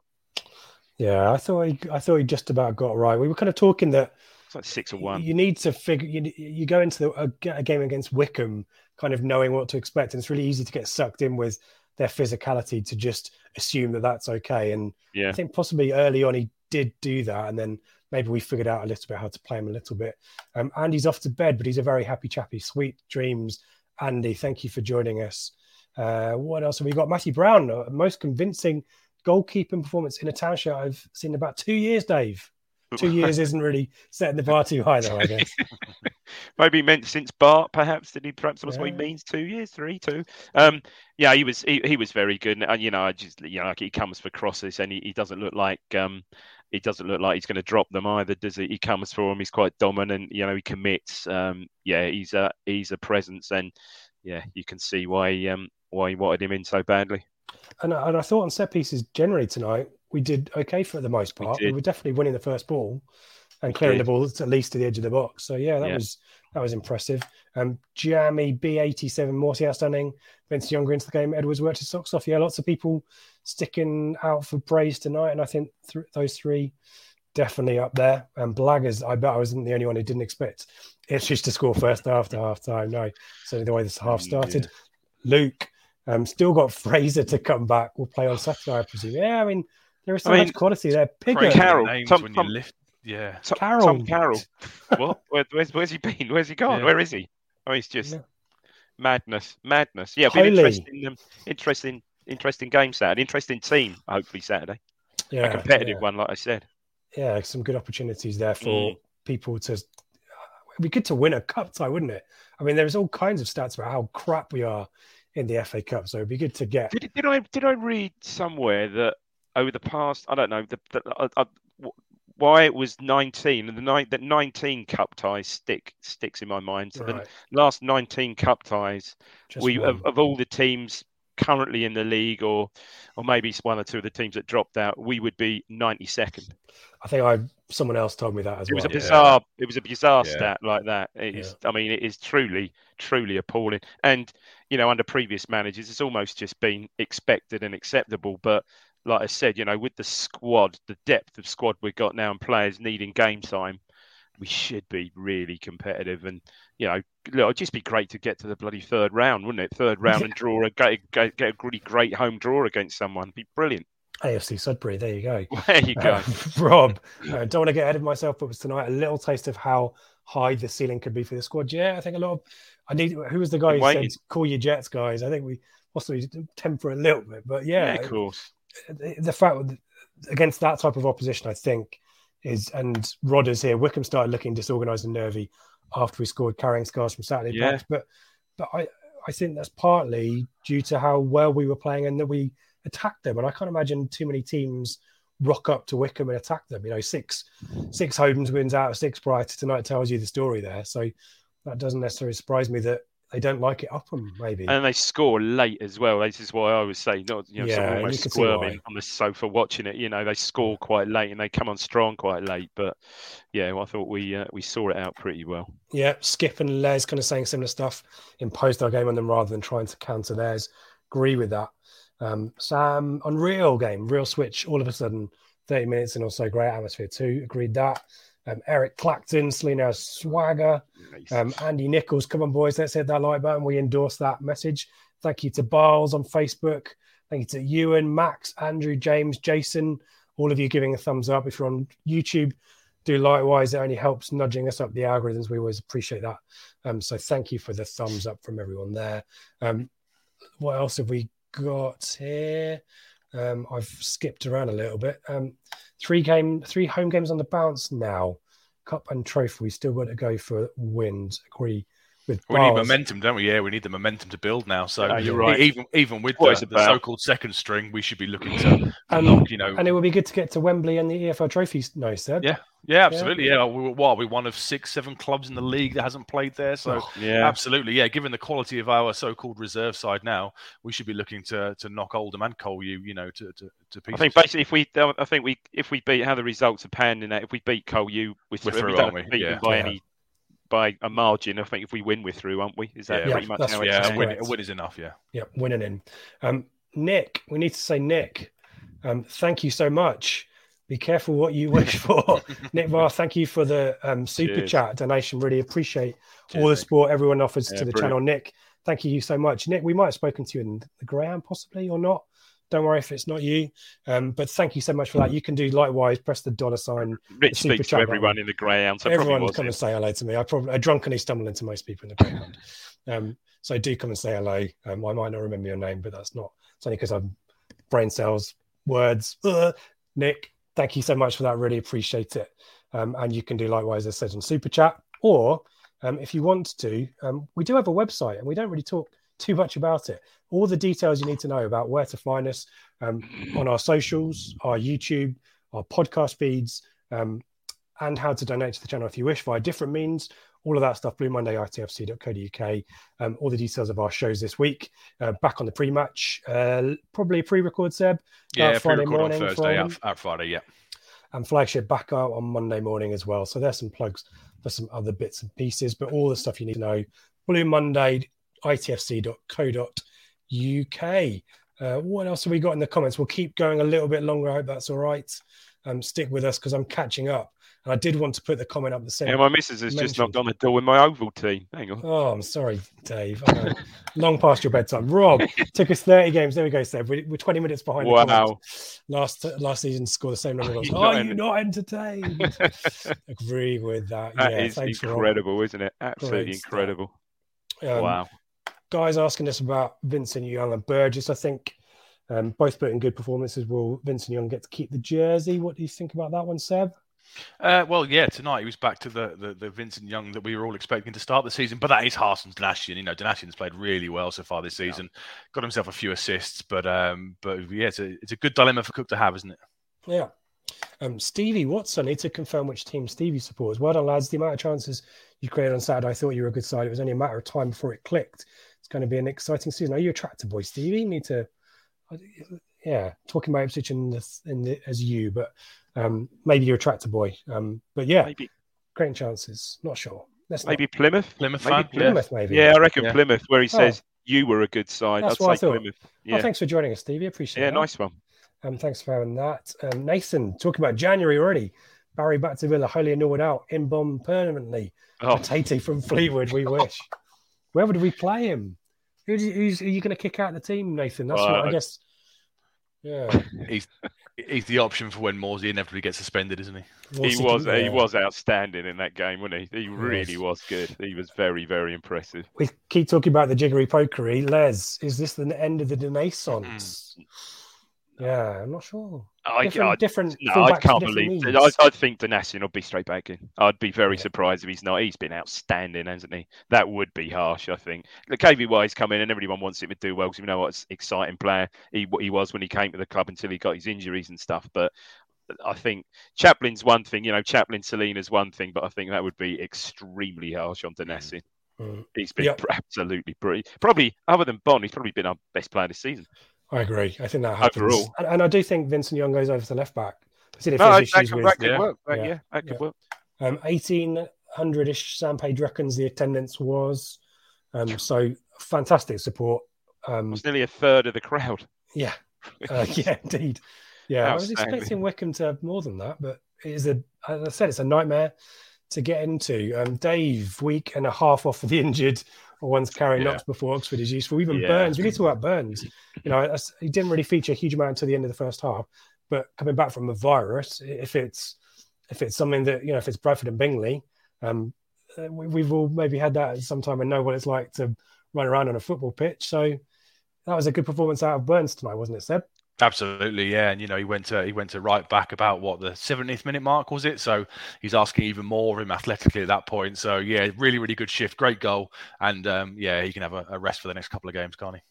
Yeah, I thought he, I thought he just about got right. We were kind of talking that It's like six or one. You need to figure. You, you go into the, a, a game against Wycombe, kind of knowing what to expect, and it's really easy to get sucked in with their physicality to just assume that that's okay. And Yeah. I think possibly early on he did do that, and then maybe we figured out a little bit how to play him a little bit. Um, Andy's off to bed, but he's a very happy chappy. Sweet dreams, Andy. Thank you for joining us. Uh, what else have we got? Matty Brown, uh, most convincing goalkeeping performance in a town show I've seen in about two years, Dave. Two years isn't really setting the bar too high, though, I guess. Maybe meant since Bart, perhaps. Did he? Perhaps that's what he means. Two years, three, two. Um, yeah, he was. He, he was very good, and you know, I just you know, like he comes for crosses, and he, he doesn't look like um, he doesn't look like he's going to drop them either, does he? He comes for them. He's quite dominant. You know, he commits. Um, yeah, he's a he's a presence, and yeah, you can see why um why he wanted him in so badly. And, and I thought on set pieces generally tonight we did okay for the most part. We, did. were definitely winning the first ball and clearing the did. ball at least to the edge of the box. So yeah, that Yeah. was that was impressive. Um, Jamie B eighty seven Morsy outstanding. Vince Younger into the game. Edwards worked his socks off. Yeah, lots of people sticking out for praise tonight, and I think th- those three definitely up there. And Blaggers, I bet I wasn't the only one who didn't expect Ipswich to score first after half time. No, certainly the way this half started. Luke, um, still got Fraser to come back. We'll play on Saturday, I presume. Yeah, I mean, there is so I mean, much quality there. Crazy Pigott, Carroll, names Tom- when Tom- you lift. Yeah. Tom Carroll. Tom Carroll. what? Where, where's where's he been? Where's he gone? Yeah. Where is he? Oh, he's just Yeah. madness, madness. Yeah, been Holy. interesting, um, interesting, interesting game Saturday. Interesting team. Hopefully Saturday. yeah, a competitive yeah. one, like I said. yeah, some good opportunities there for Mm. people to. It'd be good to win a cup tie, wouldn't it? I mean, there's all kinds of stats about how crap we are in the FA Cup, so it'd be good to get. Did, did I did I read somewhere that over the past I don't know the, the, uh, uh, why it was 19 and the night that 19 cup ties stick sticks in my mind. So Right, the last 19 cup ties just we of, of all the teams currently in the league or or maybe one or two of the teams that dropped out we would be 92nd I think I someone else told me that as well. it was a bizarre it was a bizarre Yeah. stat like that. It is i mean it is truly truly appalling. And you know under previous managers it's almost just been expected and acceptable but like i said you know with the squad the depth of squad we've got now and players needing game time we should be really competitive and you know look, it'd just be great to get to the bloody third round wouldn't it third round and draw a get, get, get a really great home draw against someone be brilliant AFC Sudbury. There you go. there you go Uh, Rob, uh, don't want to get ahead of myself, but was tonight a little taste of how high the ceiling could be for the squad. Yeah, I think a lot of. I need. Who was the guy who said, "Call your Jets, guys"? I think we possibly temper a little bit, but yeah, yeah of course the fact against that type of opposition, I think is and Rodders here. Wycombe started looking disorganised and nervy after we scored, carrying scars from Saturday Yeah. But but I I think that's partly due to how well we were playing and that we attacked them. And I can't imagine too many teams rock up to Wycombe and attack them. You know, six six homes wins out of six prior to tonight tells you the story there. So that doesn't necessarily surprise me that they don't like it up them. Maybe. and they score late as well. This is why I was saying, not you know, sort Yeah, of you almost can see why. squirming on the sofa watching it. You know, they score quite late and they come on strong quite late. But yeah, well, I thought we uh, we saw it out pretty well. Yeah, Skip and Les kind of saying similar stuff, imposed our game on them rather than trying to counter theirs. Agree with that. Um, Sam, on real game, real switch, all of a sudden, 30 minutes and also great atmosphere too. Agreed that. Um, Eric Clacton, Celina Swagger, um, Andy Nichols, come on, boys, let's hit that like button. We endorse that message. Thank you to Biles on Facebook. Thank you to Ewan, Max, Andrew, James, Jason, all of you giving a thumbs up. If you're on YouTube, do likewise. It only helps nudging us up the algorithms. We always appreciate that. Um, so thank you for the thumbs up from everyone there. Um, what else have we got here? Um, I've skipped around a little bit. Um, three game, three home games on the bounce now. Cup and trophy. We still got to go for wins. Agree We need momentum, don't we? Yeah, we need the momentum to build now. So No, you're right. even even with the, the so-called second string, we should be looking to And- knock. You know, And it would be good to get to Wembley and the EFL trophies. No, Seb. Yeah. yeah, absolutely. Yeah, we, what are we one of six, seven clubs in the league that hasn't played there. So oh, Yeah, absolutely, yeah. Given the quality of our so-called reserve side now, we should be looking to to knock Oldham and Coley, you know, to to, to I think basically if we, I think we, if we beat how the results are panning in that, if we beat Cole, you we're We're through. through, we don't aren't to we? beat them Yeah. by Yeah. any by a margin. I think if we win, we're through, aren't we? Is that yeah, pretty much how it's yeah, a win, a win is enough. Yeah. Yeah, winning in. Um, Nick, we need to say Nick. Um, thank you so much. Be careful what you wish for. Nick Var, thank you for the um, super Cheers. chat donation. Really appreciate Cheers, all the Nick. support everyone offers Yeah, to the brilliant. channel. Nick, thank you so much, Nick. We might have spoken to you in the Graham, possibly or not. Don't worry if it's not you. Um, but thank you so much for that. You can do likewise. Press the dollar sign. Rich speaks to everyone in the greyhound. So everyone come and say hello to me. I probably I drunkenly stumble into most people in the greyhound. um, so do come and say hello. Um, I might not remember your name, but that's not. It's only because I'm brain cells, words. Ugh. Nick, thank you so much for that. Really appreciate it. Um, and you can do likewise, as said on Super Chat, or um, if you want to, um, we do have a website, and we don't really talk too much about it. All the details you need to know about where to find us um, on our socials, our YouTube, our podcast feeds, um, and how to donate to the channel if you wish via different means. All of that stuff, Blue Monday, ITFC.co.uk. Um, all the details of our shows this week. Uh, back on the pre-match, uh, probably a pre-record Seb. Yeah, Friday morning, on Thursday, out, out Friday, yeah. And flagship back out on Monday morning as well. So there's some plugs for some other bits and pieces, but all the stuff you need to know. Blue Monday, itfc.co.uk. Uh, what else have we got in the comments? We'll keep going a little bit longer. I hope that's all right. Um, stick with us because I'm catching up. And I did want to put the comment up the same. Yeah, my missus has mentioned. just knocked on the door with my oval team. Hang on. Oh, I'm sorry, Dave. Long past your bedtime. Rob took us 30 games. There we go, Seb. We're, we're 20 minutes behind. Wow. Last last season, score the same number of goals. Are you not entertained? Agree with that. That yeah, is incredible, isn't it? Absolutely Great incredible. Um, wow guys asking us about Vincent Young and Burgess. I think um, both put in good performances. Will Vincent Young get to keep the jersey? What do you think about that one, Seb? Uh, well, yeah, tonight he was back to the, the, the Vincent Young that we were all expecting to start the season, but that is Harsson Donacien. You know, Donacien's played really well so far this season. Yeah. Got himself a few assists, but um, but yeah, it's a it's a good dilemma for Cook to have, isn't it? Yeah. Um, Stevie Watson, I need to confirm which team Stevie supports. Well done, lads. The amount of chances you created on Saturday, I thought you were a good side. It was only a matter of time before it clicked it's going to be an exciting season. Are you attracted, tractor boy, Stevie? You need to, yeah, talking about Ipswich in the, in the, as you, but um, maybe you're a tractor boy. Um, but yeah, maybe. great chances. Not sure. Let's maybe not. Plymouth. Plymouth. Maybe Plymouth. Maybe. Yeah, I reckon yeah. Plymouth, where he says oh. you were a good side. That's I'd what I thought. Plymouth. Yeah. Oh, thanks for joining us, Stevie. Appreciate it. Yeah, that. nice one. Um, thanks for having that. Um, Nathan, talking about January already. Barry back to Villa, wholly annoyed out, in bomb permanently. Oh. Tate from Fleetwood, we wish. Where would we play him? Who's, who's are you going to kick out the team, Nathan? That's what I guess. Yeah, he's he's the option for when Morsy inevitably gets suspended, isn't he? What's he was he was outstanding in that game, wasn't he? He really was good. He was very very impressive. We keep talking about the jiggery pokery. Les, is this the end of the Renaissance? Mm. Yeah, I'm not sure. I, different, I, different no, I can't believe. I, I think Donacien will be straight back in. I'd be very yeah. surprised if he's not. He's been outstanding, hasn't he? That would be harsh, I think. The KV Wise come in, and everyone wants him to do well because we know what an exciting player he he was when he came to the club until he got his injuries and stuff. But I think Chaplin's one thing, you know, Chaplin Celina's one thing, but I think that would be extremely harsh on Donacien. Mm. He's been yep. absolutely brilliant. Probably, other than Bond, he's probably been our best player this season. I agree. I think that happens. Overall. And, and I do think Vincent Young goes over to left back. no, that, could, with, that could yeah. work. Yeah, yeah, that could yeah. work. Um, 1800 ish, Sam Page reckons the attendance was. Um, so fantastic support. Um, it was nearly a third of the crowd. Yeah. Uh, yeah, indeed. Yeah, I was expecting Wycombe to have more than that, but it is a, as I said, it's a nightmare to get into. Um, Dave, week and a half off for the injured one's carrying yeah. knocks before Oxford is useful. Even yeah. Burns, we need to talk about Burns. You know, he didn't really feature a huge amount until the end of the first half, but coming back from a virus, if it's if it's something that you know, if it's Bradford and Bingley, um, uh, we, have all maybe had that at some time and know what it's like to run around on a football pitch. So that was a good performance out of Burns tonight, wasn't it, Seb? Absolutely, yeah, and you know he went to he went to right back about what the 70th minute mark was it? So he's asking even more of him athletically at that point. So yeah, really, really good shift, great goal, and um, yeah, he can have a, a, rest for the next couple of games, can't he?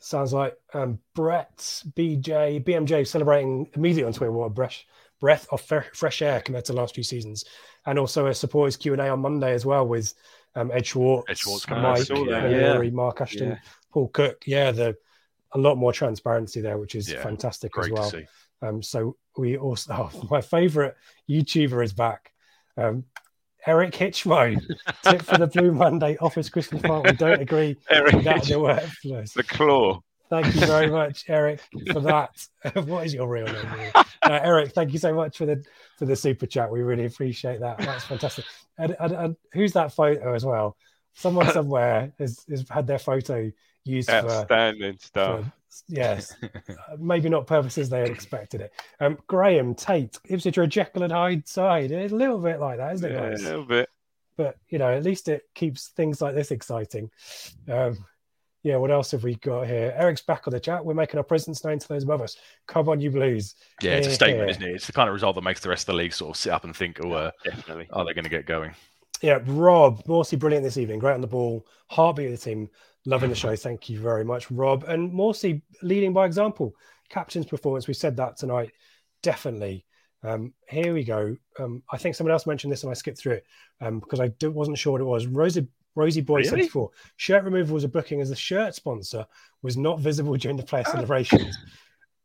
Sounds like um, Brett BJ BMJ celebrating immediately on Twitter what a breath breath of fresh air compared to the last few seasons, and also a supporters Q and A on Monday as well with um, Ed Schwartz, Ed Schwartz, Mike, yeah. Mark Ashton, yeah. Paul Cook. Yeah, the a lot more transparency there, which is yeah, fantastic as well. Um, so we also, oh, my favorite YouTuber is back. Um, Eric Hitchmo, tip for the Blue Monday office Christmas party. Don't agree Eric with that the. The claw. Thank you very much, Eric, for that. what is your real name? Uh, Eric, thank you so much for the for the super chat. We really appreciate that. That's fantastic. And, and, and who's that photo as well? someone somewhere has, has had their photo used for Outstanding stuff. for- yes, Uh, maybe not purposes they had expected it. Um, Graham Tate, Ipswich are a Jekyll and Hyde side. It's a little bit like that, isn't it, Yeah, a little bit. But you know, at least it keeps things like this exciting. Um, yeah, what else have we got here? Eric's back on the chat. We're making our presence known to those above us. Come on, you Blues. Yeah, it's a statement, isn't it? It's the kind of result that makes the rest of the league sort of sit up and think, oh, uh, Definitely. are they going to get going? Yeah, Rob, Morsy, brilliant this evening. Great on the ball. Heartbeat of the team. Loving the show. Thank you very much, Rob. And Morsy leading by example. Captain's performance. We said that tonight. Definitely. Um, here we go. Um, I think someone else mentioned this and I skipped through it um, because I wasn't sure what it was. Rosie, Rosie Boy Really? 74. Shirt removal was a booking as the shirt sponsor was not visible during the player celebrations.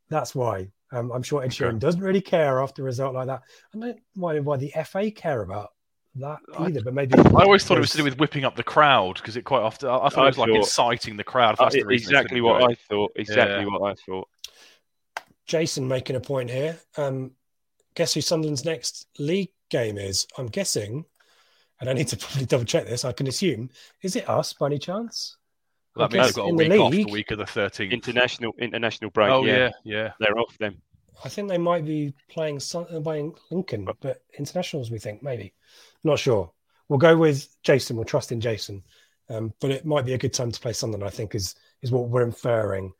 That's why. Um, I'm sure Ed Okay. Doesn't really care after a result like that. I don't mind why the FA care about that I- either, but maybe I always thought it was to do with whipping up the crowd because it quite often, I, I thought I it was like thought- inciting the crowd. Uh, That's the exactly what I thought. Exactly Yeah. what I thought. Jason making a point here. Um, guess who Sunderland's next league game is? I'm guessing, and I need to probably double check this. I can assume, is it us by any chance? Well, I that means they've got a in the week off the week of the 13th. International international break. oh, yeah. yeah, yeah. They're off then. I think they might be playing uh, playing Lincoln, but internationals we think maybe. Not sure. We'll go with Jason. We'll trust in Jason. Um, but it might be a good time to play Sunderland. I think is is what we're inferring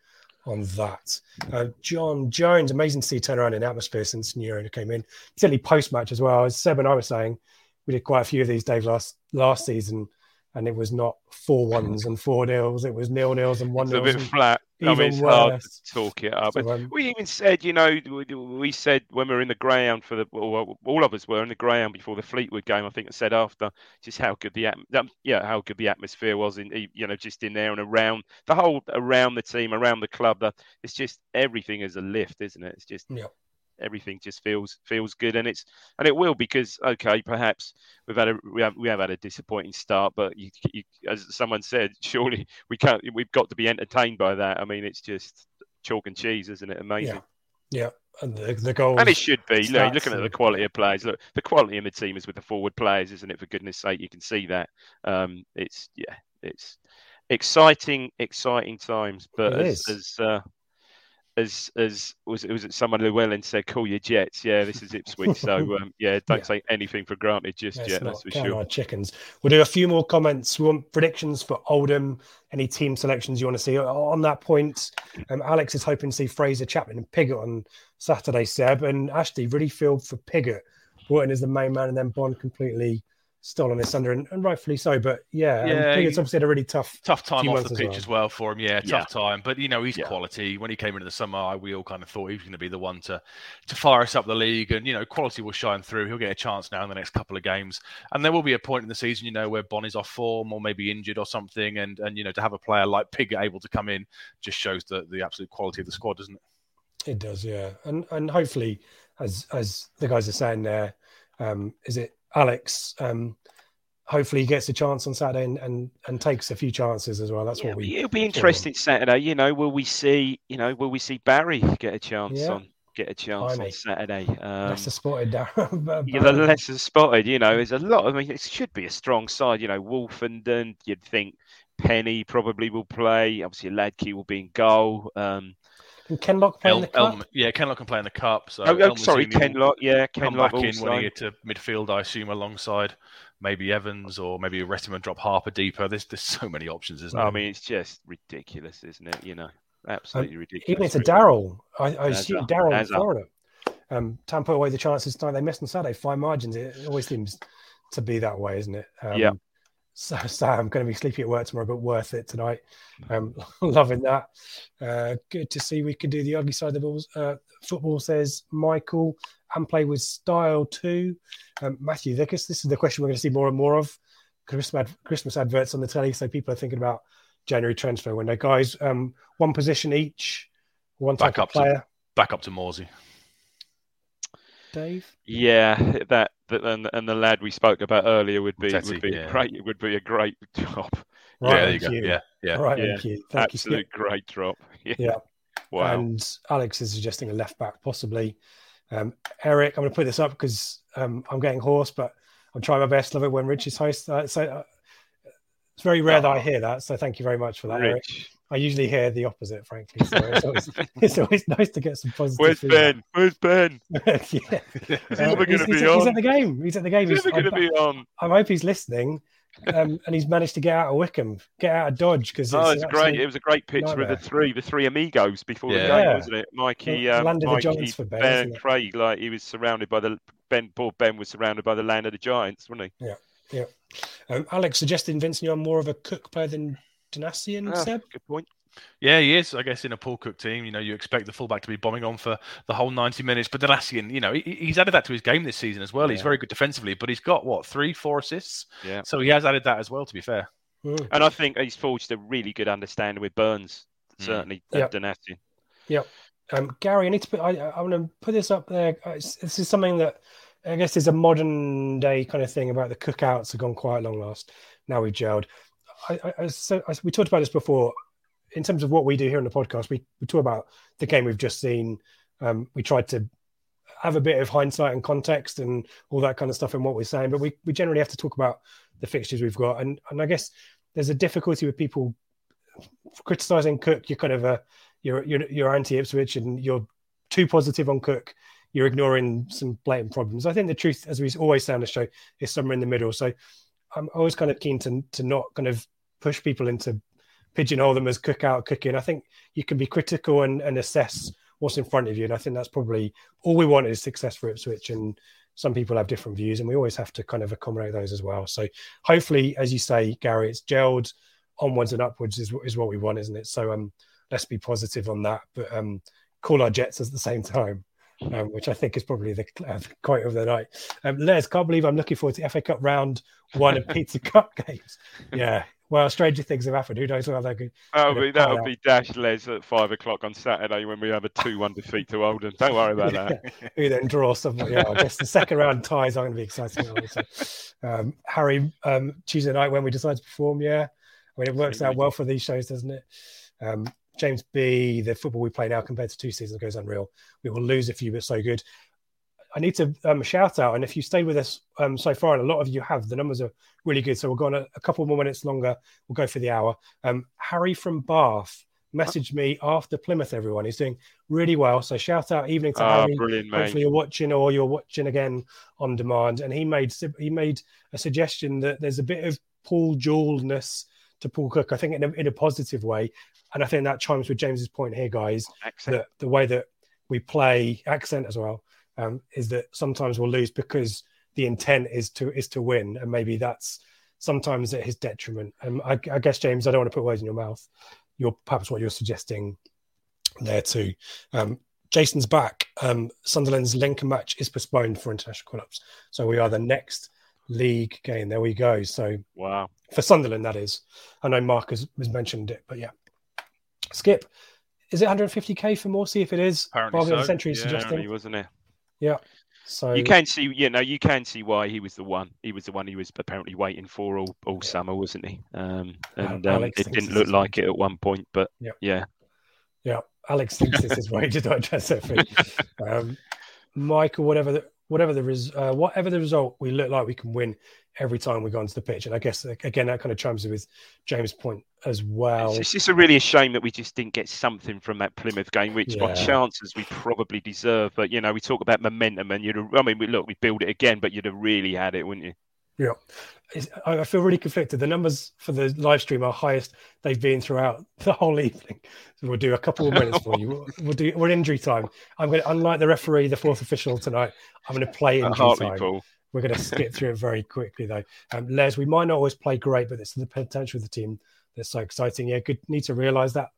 on that. Uh, John Jones, amazing to see turnaround in atmosphere since Neuro came in. Particularly post match as well. As Seb and I were saying, we did quite a few of these, Dave, last last season, and it was not four ones and four nils. It was nil nils and one It's a bit flat. I mean, it's hard to talk it up. So, um, we even said, you know, we, we said when we were in the ground for the, well, all of us were in the ground before the Fleetwood game. I think I said after just how good the um, yeah how good the atmosphere was in you know just in there and around the whole around the team around the club. That it's just everything is a lift, isn't it? It's just Yeah. Everything just feels feels good. And it's and it will because okay perhaps we've had a we have, we have had a disappointing start but you, you as someone said surely we can't we've got to be entertained by that. I mean it's just chalk and cheese isn't it? Amazing. Yeah. Yeah. And the, the goals. and it should be. Look, stats looking at the quality of players. Look the quality of the team is with the forward players isn't it? For goodness sake you can see that. Um it's yeah it's exciting exciting times. But It as, as uh as as was it was it someone Llewellyn said, call your jets. Yeah, this is Ipswich. So um, yeah, don't Yeah. take anything for granted just Let's yet. not That's for sure. chickens. We'll do a few more comments. We want predictions for Oldham. Any team selections you want to see on that point? Um, Alex is hoping to see Fraser Chapman and Pigott on Saturday. Seb and Ashley really feel for Pigott. Wharton is the main man, and then Bond completely stolen this under, and, and rightfully so. But yeah, and Yeah, Pigott's he- obviously had a really tough. Tough time few off months the as pitch well. as well for him. Yeah, Yeah. tough time. But you know, he's Yeah. quality. When he came into the summer, we all kind of thought he was going to be the one to to fire us up the league, and you know, quality will shine through. He'll get a chance now in the next couple of games, and there will be a point in the season, you know, where Bonnie's off form or maybe injured or something, and and you know, to have a player like Pig able to come in just shows the the absolute quality of the squad, doesn't it? It does, yeah, and and hopefully, as as the guys are saying there, um, is it Alex? Um, hopefully, he gets a chance on Saturday and and, and takes a few chances as well. That's Yeah, what we. it'll be interesting Saturday. You know, will we see? You know, will we see Barry get a chance Yeah. on get a chance Blimey. on Saturday? Um, Lesser spotted Darren. yeah, the lesser spotted. You know, there's a lot. I mean, it should be a strong side. You know, Woolfenden. You'd think Penney probably will play. Obviously, Hladky will be in goal. Um, and Kenlock playing El- the cup. Elm- yeah, Kenlock can play in the cup. So oh, oh, sorry, Mazzini will Kenlock. Yeah, come Kenlock back in also. when he get to midfield, I assume, alongside maybe Evans or maybe rest him and drop Harper deeper. There's there's so many options, isn't it? I mean, it's just ridiculous, isn't it? You know, absolutely ridiculous. Even it's a really. Darrell. I, I As assume a- Darrell in Florida. Um, Tam put away the chances tonight. They missed on Saturday. Fine margins. It always seems to be that way, isn't it? Um, Yeah. So Sam going to be sleepy at work tomorrow, but worth it tonight. Um, loving that. Uh, good to see we can do the ugly side of the balls. Uh, football says Michael and play with style too. Um, Matthew Vickers. This is the question we're going to see more and more of. Christmas ad- Christmas adverts on the telly, so people are thinking about January transfer window. Guys, um, one position each, one type Back of up to- player. Back up to Morsy. Dave. Yeah, that, that and, and the lad we spoke about earlier would be Tete, would be yeah. great. It would be a great drop. Right, yeah, there thank you go. you. Yeah, yeah. Right, Yeah, thank you. Thank Absolute you. great drop. Yeah. Yeah. Wow. And Alex is suggesting a left back, possibly. Um, Eric, I'm going to put this up because um, I'm getting hoarse, but I'm trying my best. Love it when Rich is host. Uh, so, uh, It's very rare that I Oh. hear that, so thank you very much for that. Eric. Rich. I usually hear the opposite, frankly. So it's always, it's always nice to get some positive. Where's feedback. Ben? Where's Ben? yeah. Is he Um, he's, going to he's- be he's on? at the game. He's at the game. He's He's, never going to I, be on. I hope he's listening, um, and he's managed to get out of Wycombe, get out of Dodge because Oh, it's great. It was a great picture nightmare. of the three, the three amigos before Yeah. the game, Yeah. wasn't it? Mikey, um, land of the Mikey, giants for Ben, Ben, it? Craig. Like he was surrounded by the Ben. Poor Ben was surrounded by the land of the giants, wasn't he? Yeah, Um, Alex suggesting Vincent, you're more of a cook player than Donacien, Ah, Seb. good point. Yeah, he is. I guess in a Paul Cook team, you know, you expect the fullback to be bombing on for the whole 90 minutes. But Donacien, you know, he, he's added that to his game this season as well. He's very good defensively, but he's got what three, four assists. Yeah. So he has added that as well. To be fair, Mm. And I think he's forged a really good understanding with Burns. Mm. Certainly, Yeah. yeah. Um, Gary, I need to put. I, I want to put this up there. Uh, it's- This is something that I guess is a modern day kind of thing about the cookouts have gone quite long last. Now we've gelled. I, I, so, I, we talked about this before. In terms of what we do here on the podcast, we, we talk about the game we've just seen. Um, we tried to have a bit of hindsight and context and all that kind of stuff in what we're saying, but we, we generally have to talk about the fixtures we've got. And and I guess there's a difficulty with people criticizing Cook. You're kind of a you're you're, you're anti Ipswich and you're too positive on Cook. You're ignoring some blatant problems. I think the truth, as we always say on the show, is somewhere in the middle. So I'm always kind of keen to to not kind of push people into pigeonhole them as cook out cooking. I think you can be critical and, and assess what's in front of you. And I think that's probably all we want is success for Ipswich. And some people have different views, and we always have to kind of accommodate those as well. So hopefully, as you say, Gary, it's gelled onwards and upwards is, is what we want, isn't it? So um, let's be positive on that, but um, call our jets at the same time. Um, which I think is probably the uh, quote of the night. Um, Les, can't believe I'm looking forward to FA Cup round one and Pizza Cup games. Yeah, well, stranger things have happened. Who knows how that could. That'll be that'll be Dash Les at five o'clock on Saturday when we have a two-one defeat to Oldham. Don't worry about that. Who then draw someone? Yeah, I guess the second round ties are going to be exciting. they? Um, Harry, um, Tuesday night when we decide to perform, yeah. I mean, it works out well for these shows, doesn't it? Um, James B, the football we play now compared to two seasons ago is unreal. We will lose a few, but so good. I need to um, shout out, and if you stayed with us um, so far, and a lot of you have, the numbers are really good. So we'll go on a, a couple more minutes longer. We'll go for the hour. Um, Harry from Bath messaged me after Plymouth. Everyone, he's doing really well. So shout out evening to Ah, Harry. brilliant, mate. Hopefully you're watching or you're watching again on demand. And he made he made a suggestion that there's a bit of Paul Jewelness to Paul Cook. I think in a, in a positive way, and I think that chimes with James's point here, guys. Accent. That the way that we play accent as well um, is that sometimes we'll lose because the intent is to is to win, and maybe that's sometimes at his detriment. And I, I guess James, I don't want to put words in your mouth. You're perhaps what you're suggesting there too. Um, Jason's back. Um, Sunderland's Lincoln match is postponed for international call-ups, so we are the next league game. There we go. So Wow. for Sunderland, that is. I know Mark has, has mentioned it, but yeah. Skip, is it 150k for Morsy? If it is, Apparently Bargain the so. Century is Yeah, suggesting. he wasn't it? Yeah. So You can see, you know, you can see why he was the one. He was the one he was apparently waiting for all, all summer, wasn't he? Um, and um, it didn't look like it at one point, but Yeah. yeah. Yeah, Alex thinks this is way to digest it. Um, Michael, whatever the whatever the res, uh, whatever the result, we look like we can win every time we go onto the pitch. And I guess again that kind of chimes with James' point as well. It's, just a really a shame that we just didn't get something from that Plymouth game, which by chances we probably deserve. But you know, we talk about momentum, and you'd. Have, I mean, we look, we build it again, but you'd have really had it, wouldn't you? Yeah, I I feel really conflicted. The numbers for the live stream are highest they've been throughout the whole evening. So we'll do a couple of minutes for you. We'll, we'll do we're injury time. I'm going to, unlike the referee, the fourth official tonight. I'm going to play injury time. Hartlepool. We're going to skip through it very quickly, though. Um, Les, we might not always play great, but it's the potential of the team that's so exciting. Yeah, good. Need to realise that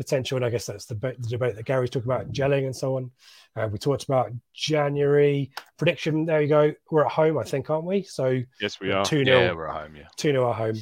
potential, and I guess that's the, the debate that Gary's talking about, gelling and so on. Uh, we talked about January prediction. There you go. We're at home, I think, aren't we? So Yes, we are. two Yeah, 0 we're at home. Yeah. two 0 at home,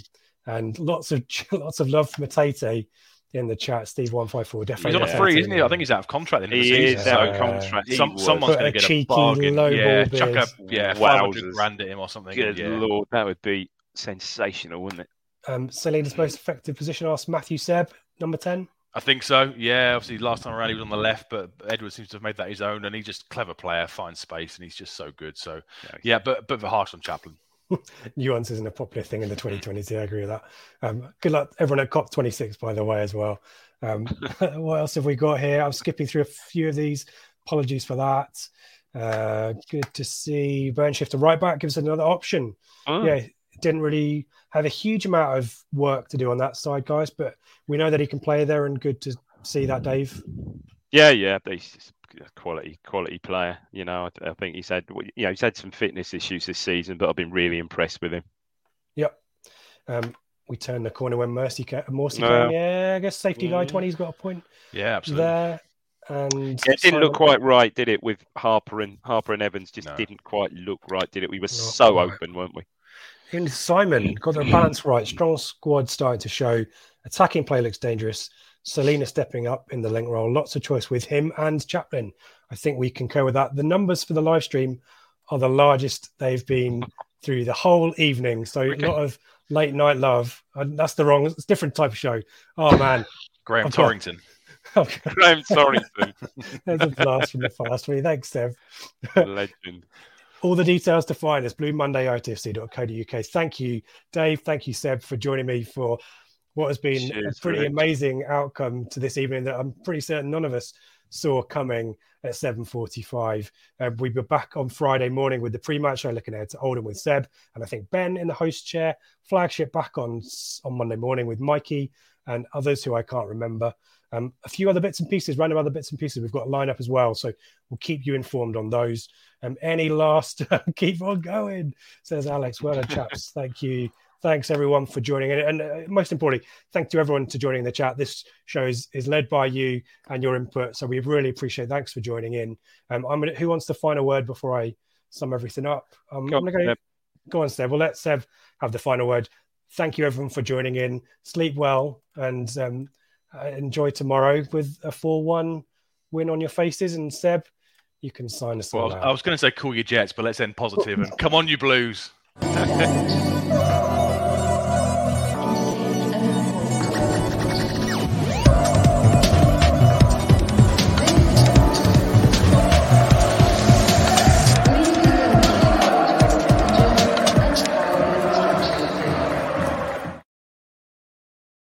and lots of lots of love for Matete in the chat. Steve one five four He's definitely. on a free, isn't he? I think he's out of contract at the end He the is season. out of contract. He Some, someone's going to get cheeky a bargain. low yeah, ball chuck a bid. yeah, five hundred Wowzers. grand at him or something. Good yeah. lord, that would be sensational, wouldn't it? Um, Celina's most effective position. Asked Matthew Seb, number ten. I think so. Yeah, obviously last time around he was on the left, but Edward seems to have made that his own, and he's just clever player, finds space, and he's just so good. So Yeah. yeah, but but the harsh on Chaplin. nuance isn't a popular thing in the 2020s. I agree with that. Um, good luck, everyone at COP26, by the way, as well. Um, what else have we got here? I'm skipping through a few of these. Apologies for that. Uh, good to see burn Burnshifter right back gives us another option. Oh. Yeah, didn't really have a huge amount of work to do on that side, guys, but we know that he can play there, and good to see that, Dave. Yeah, yeah, he's a quality quality player. You know, I, I think he's had you know he's had some fitness issues this season, but I've been really impressed with him. Yep. Um, we turned the corner when Mercy ca- Morsy Yeah. came. Yeah, I guess safety guy Yeah. 20's got a point Yeah, absolutely. there. And Yeah, it didn't look quite right, did it? With Harper and Harper and Evans, just No. didn't quite look right, did it? We were Not so quite. open, weren't we? Even Simon got the balance right. Strong squad starting to show. Attacking play looks dangerous. Celina stepping up in the link role. Lots of choice with him and Chaplin. I think we concur with that. The numbers for the live stream are the largest they've been through the whole evening. So Okay. a lot of late night love. And that's the wrong, it's a different type of show. Oh man. Graham Okay. Torrington. Graham Torrington, There's a blast from the past for me. Thanks, Dev. legend. All the details to find us, bluemondayitfc.co.uk. Thank you, Dave. Thank you, Seb, for joining me for what has been Cheers, a pretty Rick. amazing outcome to this evening that I'm pretty certain none of us saw coming at 7.45. Uh, we'll be back on Friday morning with the pre-match show looking ahead to Oldham with Seb and I think Ben in the host chair. Flagship back on, on Monday morning with Mikey and others who I can't remember. Um, a few other bits and pieces, random other bits and pieces. We've got a lineup as well, so we'll keep you informed on those. Um, any last, keep on going, says Alex. Well done, chaps. Thank you. Thanks everyone for joining in, and uh, most importantly, thank you everyone to joining the chat. This show is, is led by you and your input, so we really appreciate. Thanks for joining in. Um, I'm gonna. Who wants the final word before I sum everything up? Um, Go I'm on, gonna go. Seb. Go on, Seb. Well, let Seb have the final word. Thank you everyone for joining in. Sleep well and um, uh, enjoy tomorrow with a 4 1 win on your faces. And Seb, you can sign us Well, out. I was going to say cool your Jets, but let's end positive and come on, you Blues.